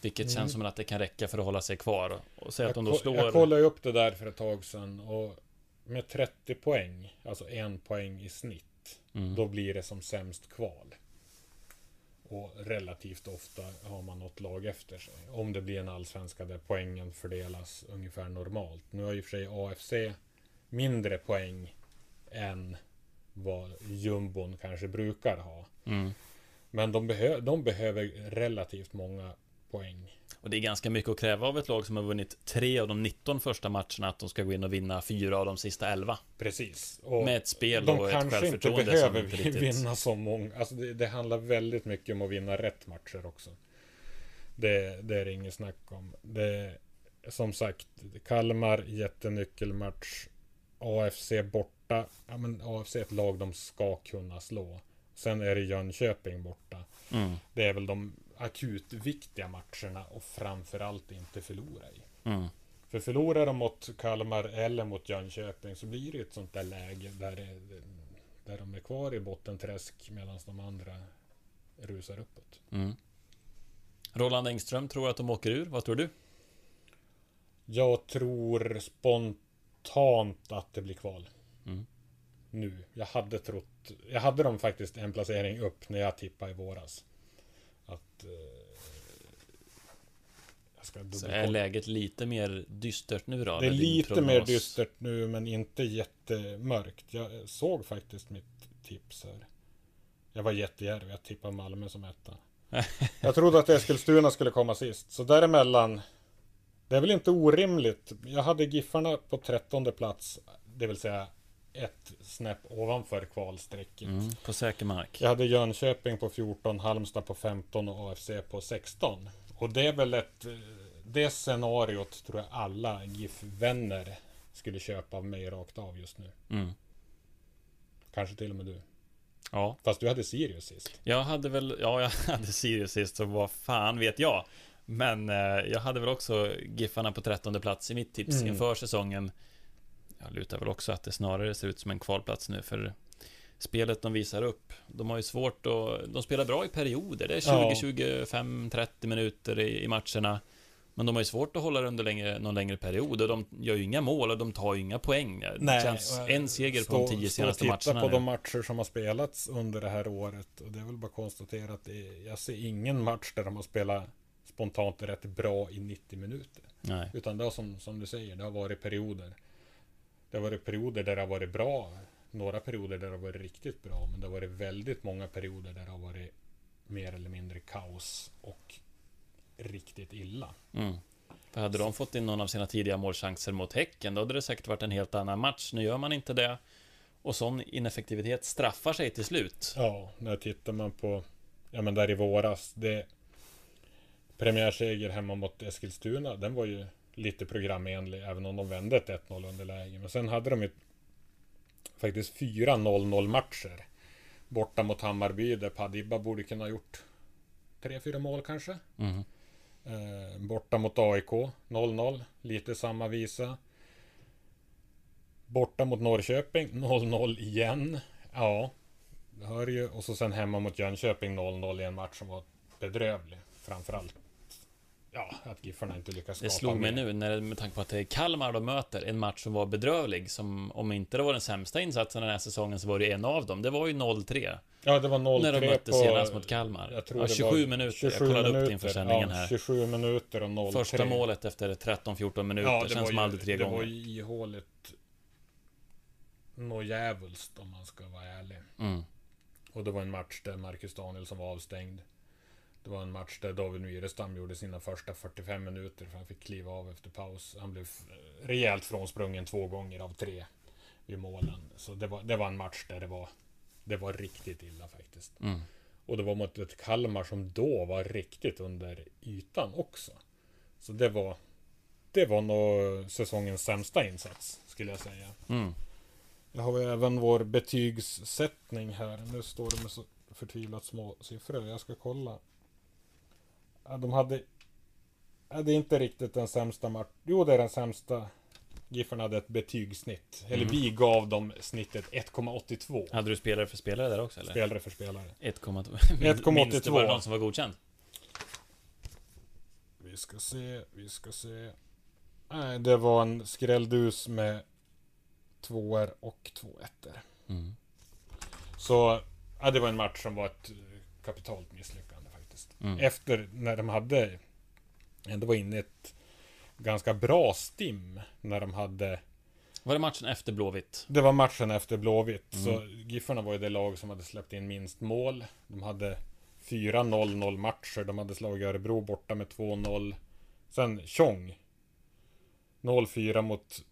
Vilket Mm. känns som att det kan räcka för att hålla sig kvar. Och säga att de Jag, då slår... jag kollade upp det där för ett tag sedan och med 30 poäng, alltså en poäng i snitt, Mm. då blir det som sämst kval. Och relativt ofta har man något lag efter sig. Om det blir en allsvenska där poängen fördelas ungefär normalt. Nu har ju för sig AFC mindre poäng än vad jumbon kanske brukar ha. Mm. Men de, behö- de behöver relativt många poäng. Och det är ganska mycket att kräva av ett lag som har vunnit tre av de 19 första matcherna att de ska gå in och vinna fyra av de sista 11. Precis. Och Med ett spel de och ett kanske inte självförtroende behöver som inte vinna så många. Alltså det, det handlar väldigt mycket om att vinna rätt matcher också. Det, det är det inget snack om. Det, som sagt, Kalmar jättenyckelmatch. AFC borta. Ja, men AFC är ett lag de ska kunna slå. Sen är det Jönköping borta. Mm. Det är väl de akut viktiga matcherna och framförallt inte förlora i. Mm. För förlorar de mot Kalmar eller mot Jönköping så blir det ett sånt där läge där, det, där de är kvar i bottenträsk medan de andra rusar uppåt. Mm. Roland Engström tror att de åker ur. Vad tror du? Jag tror spontant att det blir kval. Mm. Nu. Jag hade trott... Jag hade dem faktiskt en placering upp när jag tippade i våras. Att... Eh, jag ska Så dubbelkolla. är läget lite mer dystert nu då? Det är lite mer dystert nu men inte jättemörkt. Jag såg faktiskt mitt tips här. Jag var jättejärv. Jag tippade Malmö som etta. Jag trodde att Eskilstuna skulle komma sist. Så däremellan. Det är väl inte orimligt. Jag hade Giffarna på trettonde plats. Det vill säga ett snäpp ovanför kvalstrecket. Mm, på säker mark. Jag hade Jönköping på 14, Halmstad på 15 och AFC på 16. Och det är väl ett... Det scenariot tror jag alla GIF-vänner skulle köpa av mig rakt av just nu. Mm. Kanske till och med du. Ja, Fast du hade Sirius sist. jag hade väl, ja jag hade Sirius sist, så vad fan vet jag. Men eh, jag hade väl också Giffarna på trettonde plats i mitt tips Mm. inför säsongen. Jag lutar väl också att det snarare ser ut som en kvalplats nu för spelet de visar upp. De har ju svårt att, de spelar bra i perioder. Det är 20, Ja. 25, 30 minuter i, i matcherna. Men de har ju svårt att hålla det under längre, någon längre period och de gör ju inga mål och de tar ju inga poäng. Det känns en seger på stå- de tio senaste och titta matcherna på nu. de matcher som har spelats under det här året. Och det är väl bara att konstatera att är, jag ser ingen match där de har spelat spontant rätt bra i 90 minuter. Nej. Utan det har som, som du säger, det har varit perioder. Det har varit perioder där det har varit bra. Några perioder där det har varit riktigt bra. Men det har varit väldigt många perioder där det har varit mer eller mindre kaos och riktigt illa. Mm. För hade de fått in någon av sina tidiga målchanser mot Häcken, då hade det säkert varit en helt annan match. Nu gör man inte det. Och sån ineffektivitet straffar sig till slut. Ja, när tittar man på, ja men där i våras, det premiärseger hemma mot Eskilstuna, den var ju lite programenlig, även om de vände ett 1-0 underläge. Men sen hade de ju faktiskt fyra 0-0 matcher. Borta mot Hammarby, där Padibba borde kunna ha gjort tre, fyra mål kanske. Mm. Eh, borta mot AIK 0-0, lite samma visa. Borta mot Norrköping 0-0 igen. Ja, det hör ju. Och så sen hemma mot Jönköping 0-0 i en match som var bedrövlig. Framförallt ja, att Giffarna inte lyckas skapa Det slog mig mer. nu, när, med tanke på att det är Kalmar de möter, en match som var bedrövlig, som om inte det var den sämsta insatsen den här säsongen så var det en av dem. Det var ju 0-3. Ja, det var 0-3 När de mötte på... senast mot Kalmar. Jag tror Ja, det 27 var minuter. Jag kollade upp det inför sändningen ja, här. 27 minuter och 0-3. Första målet efter 13-14 minuter, Ja, det känns var som ju, aldrig tre det gånger. var ju ihåligt något djävulskt om man ska vara ärlig. Mm. Och det var en match där Marcus Danielsson var avstängd. Det var en match där David Myrestam gjorde sina första 45 minuter för han fick kliva av efter paus. Han blev eh, rejält frånsprungen två gånger av tre vid målen. Så det var, det var en match där det var, det var riktigt illa faktiskt. Mm. Och det var mot ett Kalmar som då var riktigt under ytan också. Så det var Det var nog säsongens sämsta insats skulle jag säga. Mm. Jag har även vår betygssättning här. Nu står det med så förtvivlat små siffror. Jag ska kolla. Ja, de hade... Ja, det är inte riktigt den sämsta match. Jo, det är den sämsta. Giffarna hade ett betygssnitt. Eller vi gav dem snittet 1,82. Hade du spelare för spelare där också eller? Spelare för spelare. 1,2. 1,82. Minns du, var det någon som var godkänd? Vi ska se, vi ska se. Nej, det var en skrälldus med tvåor och två ettor. Mm. Så, ja, det var en match som var ett eh, kapitalt misslyckande faktiskt. Mm. Efter, när de hade, ändå var inne ett ganska bra stim. När de hade, Var det matchen efter Blåvitt? det var matchen efter Blåvitt. Mm. Så Giffarna var ju det lag som hade släppt in minst mål. De hade fyra 0-0 matcher. De hade slagit Örebro borta med 2-0. Sen Tjong. 0-4 mot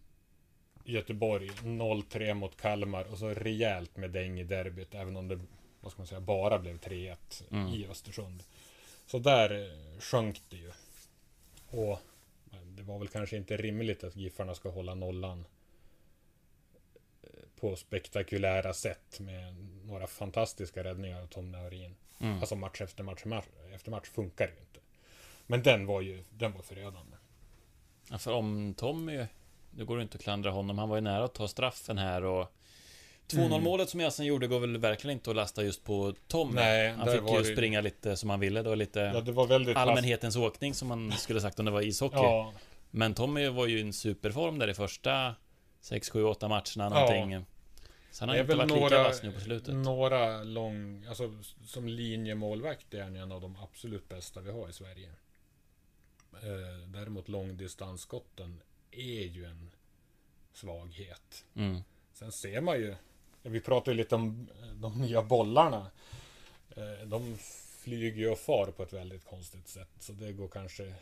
Göteborg. 0-3 mot Kalmar. Och så rejält med däng i derbyt. Även om det, vad ska man säga, bara blev 3-1 Mm. i Östersund. Så där eh, sjönk det ju. Och det var väl kanske inte rimligt att Giffarna ska hålla nollan eh, på spektakulära sätt med några fantastiska räddningar av Tom Naurin. Mm. Alltså match efter match, match efter match funkar ju inte. Men den var ju, den var förödande. Ja, för om Tommy, nu går det inte att klandra honom, han var ju nära att ta straffen här och 2-0 Mm. målet som Jassen gjorde går väl verkligen inte att lasta just på Tommy. Nej, han fick ju det- springa lite som han ville, det var lite Ja, det var väldigt allmänhetens åkning som man skulle sagt om det var ishockey. Ja, Men Tommy var ju i en superform där i första 6, 7, 8 matcherna någonting. Så han har inte varit lika några, vass nu på slutet. några lång, alltså som linjemålvakt är han en av de absolut bästa vi har i Sverige. Eh, däremot långdistansskotten är ju en svaghet. Mm. Sen ser man ju, vi pratade lite om eh, de nya bollarna. Eh, De flyger ju och far på ett väldigt konstigt sätt. Så det går kanske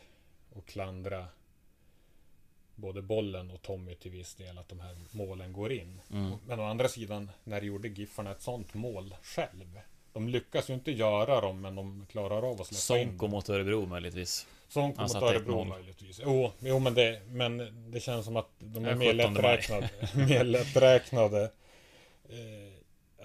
att klandra både bollen och Tommy till viss del att de här målen går in. Mm. Men å andra sidan, när gjorde Giffarna ett sånt mål själv? De lyckas ju inte göra dem, men de klarar av att släppa in Sonko mot Örebro möjligtvis. Sonko mot Örebro 1-0. möjligtvis. Jo, jo men, det, men det känns som att de är mer 17 maj. lätträknade. mer lätträknade. Eh,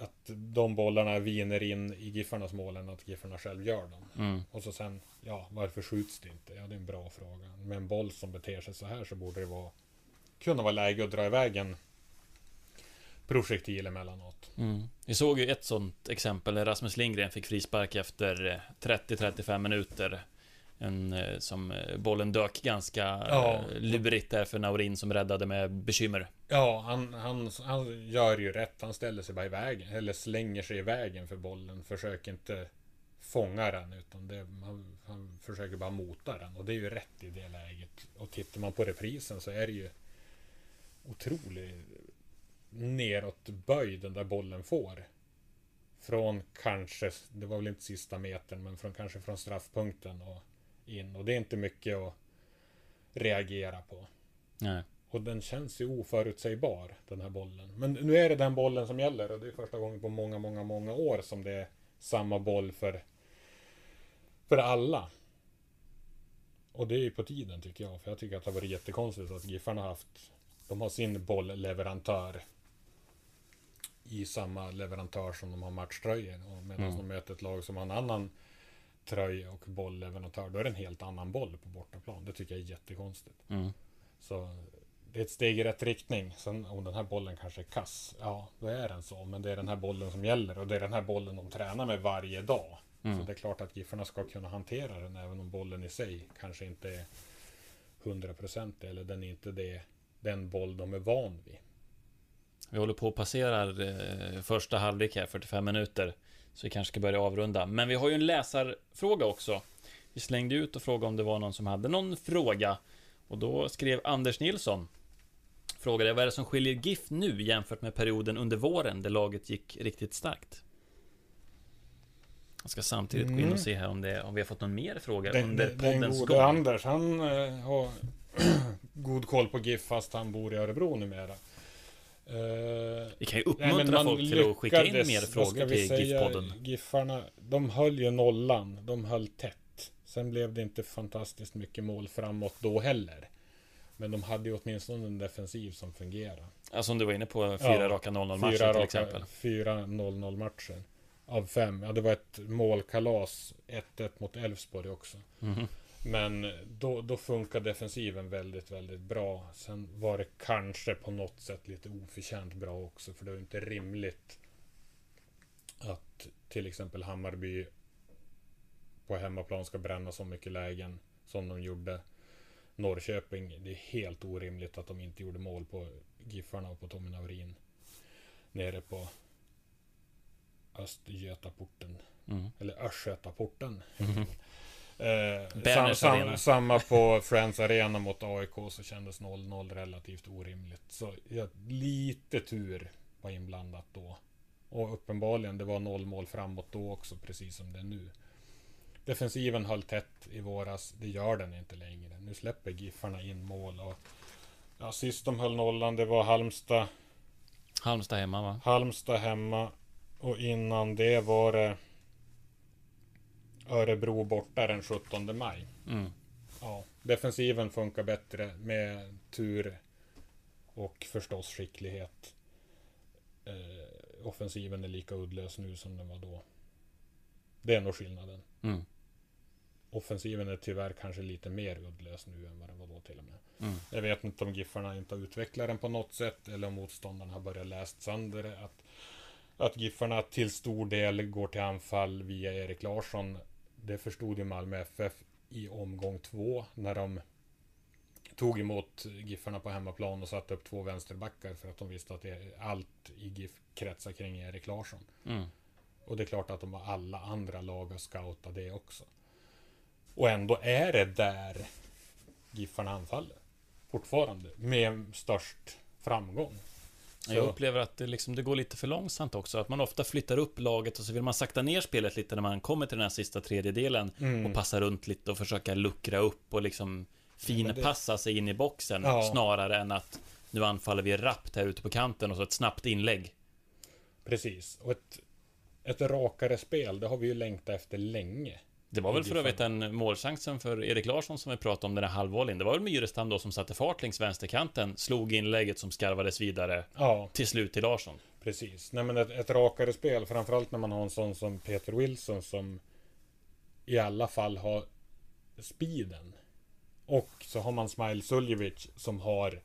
att de bollarna viner in i Giffarnas mål än att Giffarna själv gör dem. Mm. Och så sen, ja, varför skjuts det inte? Ja, det är en bra fråga. Med en boll som beter sig så här så borde det vara kunna vara läge att dra iväg en projektil emellanåt. Mm. Vi såg ju ett sånt exempel när Rasmus Lindgren fick frispark efter eh, 30-35 minuter. En eh, som eh, bollen dök ganska Ja. eh, lurigt där för Naurin som räddade med bekymmer. Ja, han, han, han gör ju rätt. Han ställer sig bara i vägen. Eller slänger sig i vägen för bollen. Försöker inte fånga den. Utan det, han, han försöker bara mota den. Och det är ju rätt i det läget. Och tittar man på reprisen så är det ju otroligt neråtböjd den där bollen får. Från kanske, det var väl inte sista metern, men från kanske från straffpunkten och in. Och det är inte mycket att reagera på. Nej. Och den känns ju oförutsägbar, den här bollen. Men nu är det den bollen som gäller och det är första gången på många, många, många år som det är samma boll för, för alla. Och det är ju på tiden tycker jag, för jag tycker att det har varit jättekonstigt att Giffarna har haft, de har sin bollleverantör i samma leverantör som de har matchtröjor. Och medan Mm. de möter ett lag som har en annan tröja och bollleverantör, då är det en helt annan boll på bortaplan. Det tycker jag är jättekonstigt. Mm. Så det är ett steg i rätt riktning. Sen om den här bollen kanske är kass, ja då är den så. Men det är den här bollen som gäller och det är den här bollen de tränar med varje dag. Mm. Så det är klart att Giffarna ska kunna hantera den även om bollen i sig kanske inte är 100% eller den är inte det, den boll de är van vid. Vi håller på att passera eh, första halvlek här, 45 minuter. Så vi kanske ska börja avrunda. Men vi har ju en läsarfråga också. Vi slängde ut och frågade om det var någon som hade någon fråga. Och då skrev Anders Nilsson. Frågade vad är det som skiljer GIF nu jämfört med perioden under våren där laget gick riktigt starkt? Jag ska samtidigt gå in Mm. och se här om, det, om vi har fått någon mer fråga Den, under den, den poddens gode gång. Anders, han eh, har god koll på GIF fast han bor i Örebro numera. Eh, Vi kan ju Nej, uppmuntra man folk till att skicka in mer frågor till GIF-podden. Giffarna, de höll ju nollan. De höll tätt. Sen blev det inte fantastiskt mycket mål framåt då heller. Men de hade ju åtminstone en defensiv som fungerade. Alltså om du var inne på fyra Ja, raka 0-0-matcher Fyra till raka- exempel. Fyra 0-0 matcher. Av fem. Ja, det var ett målkalas. 1-1 mot Elfsborg också. Mhm. Men då, då funkar defensiven väldigt, väldigt bra. Sen var det kanske på något sätt lite oförtjänt bra också. För det var inte rimligt att till exempel Hammarby på hemmaplan ska bränna så mycket lägen som de gjorde. Norrköping, det är helt orimligt att de inte gjorde mål på Giffarna och på Tommy Naurin. Nere på Östgötaporten. Mm. Eller Östgötaporten. Mhm. Eh, sam, sam, samma på Friends Arena mot AIK så kändes 0-0 relativt orimligt. Så ja, lite tur var inblandat då. Och uppenbarligen, det var noll mål framåt då också, precis som det är nu. Defensiven höll tätt i våras, det gör den inte längre. Nu släpper Giffarna in mål och ja, sist de höll nollan, det var Halmstad Halmstad hemma va? Halmstad hemma och innan det var det Örebro borta den 17 maj. Mm. Ja, defensiven funkar bättre med tur och förstås skicklighet. Eh, offensiven är lika uddlös nu som den var då. Det är nog skillnaden. Mm. Offensiven är tyvärr kanske lite mer uddlös nu än vad den var då till och med. Mm. Jag vet inte om Giffarna inte har utvecklat den på något sätt eller om motståndarna har börjat läst sönder det. Att, att Giffarna till stor del går till anfall via Erik Larsson. Det förstod ju Malmö FF i omgång två när de tog emot Giffarna på hemmaplan och satte upp två vänsterbackar för att de visste att det, allt i GIF kretsar kring Erik Larsson. Mm. Och det är klart att de har alla andra lag att scouta det också. Och ändå är det där Giffarna anfaller. Fortfarande. Med störst framgång. Så, Jag upplever att det, liksom, det går lite för långsamt också. Att man ofta flyttar upp laget och så vill man sakta ner spelet lite när man kommer till den här sista tredjedelen. Mm. Och passa runt lite och försöka luckra upp och liksom finpassa sig in i boxen. Ja. Snarare än att nu anfaller vi rappt här ute på kanten och så ett snabbt inlägg. Precis. Och ett, ett rakare spel, det har vi ju längtat efter länge. Det var väl för övrigt en målchansen för Erik Larsson som vi pratade om, den här halvvolleyn. Det var väl Myrestam då som satte fart längs vänsterkanten, slog inlägget som skarvades vidare Ja, till slut till Larsson. precis. Nej men ett, ett rakare spel, framförallt när man har en sån som Peter Wilson som i alla fall har speeden. Och så har man Smile Suljevic som har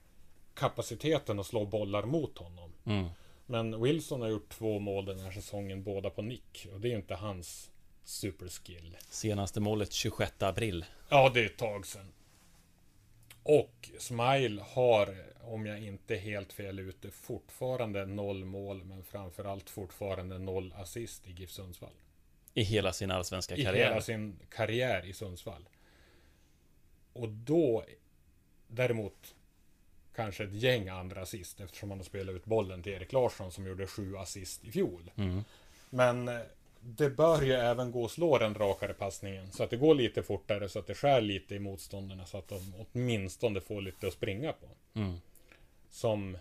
kapaciteten att slå bollar mot honom. Mm. Men Wilson har gjort två mål den här säsongen, båda på nick. Och det är inte hans superskill. Senaste målet 26 april. Ja, det är ett tag sedan. Och Smile har, om jag inte är helt fel ute, fortfarande noll mål, men framförallt fortfarande noll assist i GIF Sundsvall. I hela sin allsvenska I karriär. hela sin karriär i Sundsvall. Och då, däremot, kanske ett gäng andra assist, eftersom han har spelat ut bollen till Erik Larsson som gjorde sju assist i fjol. Mm. Men det bör ju även gå att slå den rakare passningen. Så att det går lite fortare, så att det skär lite i motståndarna. Så att de åtminstone får lite att springa på. Mm. Som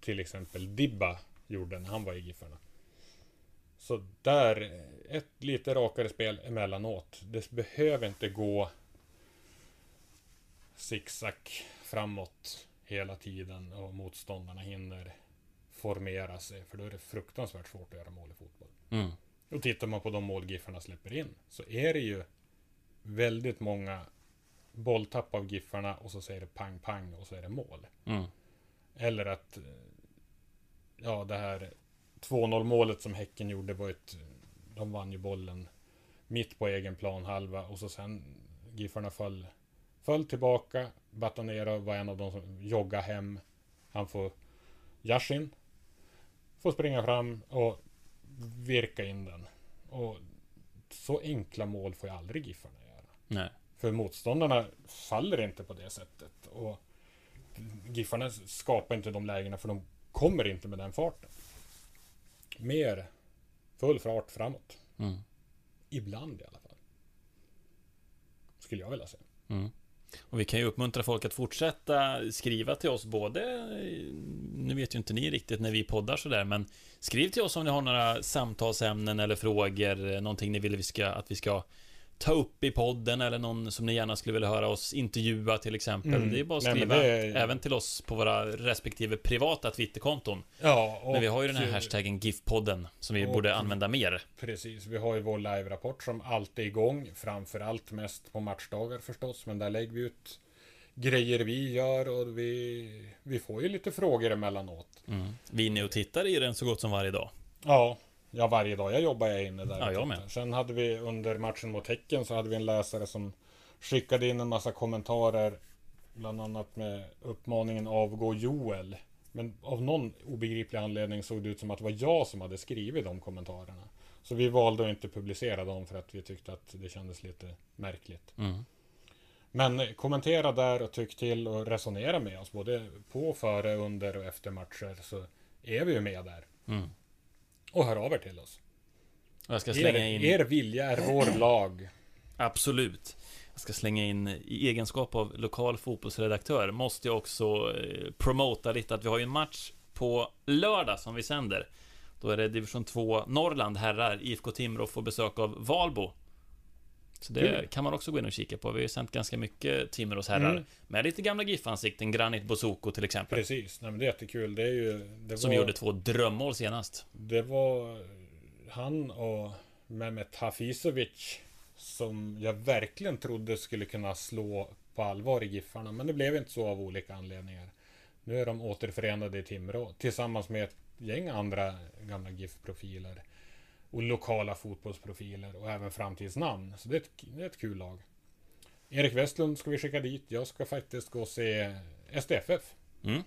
till exempel Dibba gjorde när han var i Giffarna. Så där, ett lite rakare spel emellanåt. Det behöver inte gå zigzag framåt hela tiden och motståndarna hinner formera sig. För då är det fruktansvärt svårt att göra mål i fotboll. Mm. Och tittar man på de mål Giffarna släpper in så är det ju väldigt många bolltapp av Giffarna och så säger det pang pang och så är det mål. Mm. Eller att ja, det här 2-0 målet som Häcken gjorde var ett de vann ju bollen mitt på egen plan halva och så sen Giffarna föll, föll tillbaka. Batanero var en av de som joggade hem. Han får Yashin får springa fram och virka in den. Och så enkla mål får ju aldrig Giffarna göra. Nej. För motståndarna faller inte på det sättet. Och Giffarna skapar inte de lägena för de kommer inte med den farten. Mer full fart framåt. Mm. Ibland i alla fall. Skulle jag vilja säga. Mm. Och vi kan ju uppmuntra folk att fortsätta skriva till oss både Nu vet ju inte ni riktigt när vi poddar sådär men Skriv till oss om ni har några samtalsämnen eller frågor Någonting ni vill vi ska, att vi ska Ta upp i podden eller någon som ni gärna skulle vilja höra oss intervjua till exempel Mm. Det är bara att Nej, skriva det är- Även till oss på våra respektive privata Twitterkonton Ja, och Men vi har ju den här hashtaggen GIF-podden Som vi och- borde använda mer Precis, vi har ju vår live-rapport som alltid är igång. Framförallt mest på matchdagar förstås, men där lägger vi ut grejer vi gör och vi, vi får ju lite frågor emellanåt. mm. Vi är inne och tittar i den så gott som varje dag Ja, ja varje dag jag jobbar jag inne där. Ja, jag med. Sen hade vi under matchen mot Häcken så hade vi en läsare som skickade in en massa kommentarer. Bland annat med uppmaningen avgå Joel. Men av någon obegriplig anledning såg det ut som att det var jag som hade skrivit de kommentarerna. Så vi valde att inte publicera dem för att vi tyckte att det kändes lite märkligt. mm. Men kommentera där och tyck till och resonera med oss både på, före, under och efter matcher så är vi ju med där. Mm. Och hör av er till oss. Och jag ska Er, slänga in er vilja är vår lag. Absolut. Jag ska slänga in i egenskap av lokal fotbollsredaktör måste jag också eh, promota lite att vi har ju en match på lördag som vi sänder. Då är det division 2 Norrland herrar, IFK Timrå får besök av Valbo. Så det Kul. kan man också gå in och kika på. Vi har ju sänt ganska mycket Timrås herrar. Mm. Med lite gamla GIF-ansikten, Granit Bosoko till exempel. Precis, Nej, men det är jättekul. Det är ju... Det Som var, gjorde två drömmål senast. Det var han och Mehmet Hafizovic som jag verkligen trodde skulle kunna slå på allvar i Giffarna. Men det blev inte så av olika anledningar. Nu är de återförenade i Timrå tillsammans med ett gäng andra gamla GIF-profiler. Och lokala fotbollsprofiler och även framtidsnamn. Så det är ett, det är ett kul lag. Erik Westlund ska vi skicka dit. Jag ska faktiskt gå och se SDFF. Mm.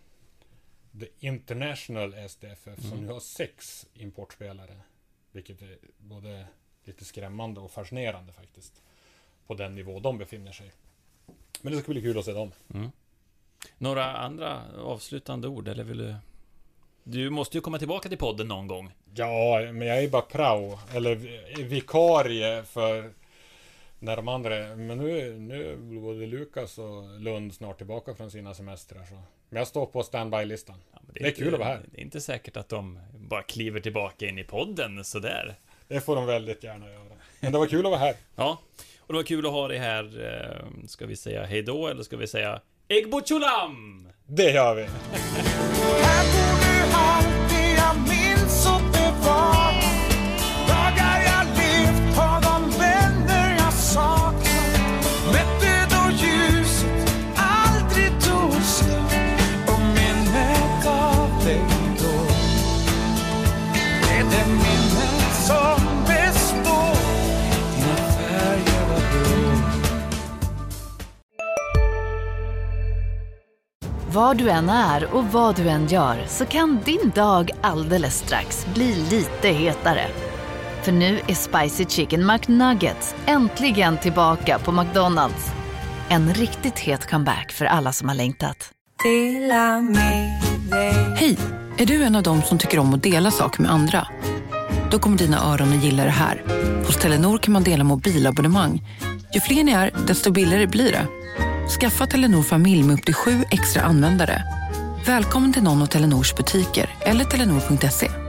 The International SDFF som nu har sex importspelare. Vilket är både lite skrämmande och fascinerande faktiskt. På den nivå de befinner sig. Men det ska bli kul att se dem. Några andra avslutande ord, eller vill du? Du måste ju komma tillbaka till podden någon gång. Ja, men jag är bara prao. Eller vi- vikarie för när de andra... Men nu, nu är både Lukas och Lund snart tillbaka från sina semestrar. Så. Men jag står på standby-listan. Ja, men Det är inte- kul att vara här. Det är inte säkert att de bara kliver tillbaka in i podden sådär. Det får de väldigt gärna göra. Men det var kul att vara här. Ja, och det var kul att ha dig här. eh, Ska vi säga hejdå eller ska vi säga Egbochulam? Det gör vi! Var du än är och vad du än gör så kan din dag alldeles strax bli lite hetare. För nu är Spicy Chicken McNuggets äntligen tillbaka på McDonalds. En riktigt het comeback för alla som har längtat. Hej! Är du en av dem som tycker om att dela saker med andra? Då kommer dina öron att gilla det här. Hos Telenor kan man dela mobilabonnemang. Ju fler ni är, desto billigare blir det. Skaffa Telenor familj med upp till sju extra användare. Välkommen till någon av Telenors butiker eller telenor.se.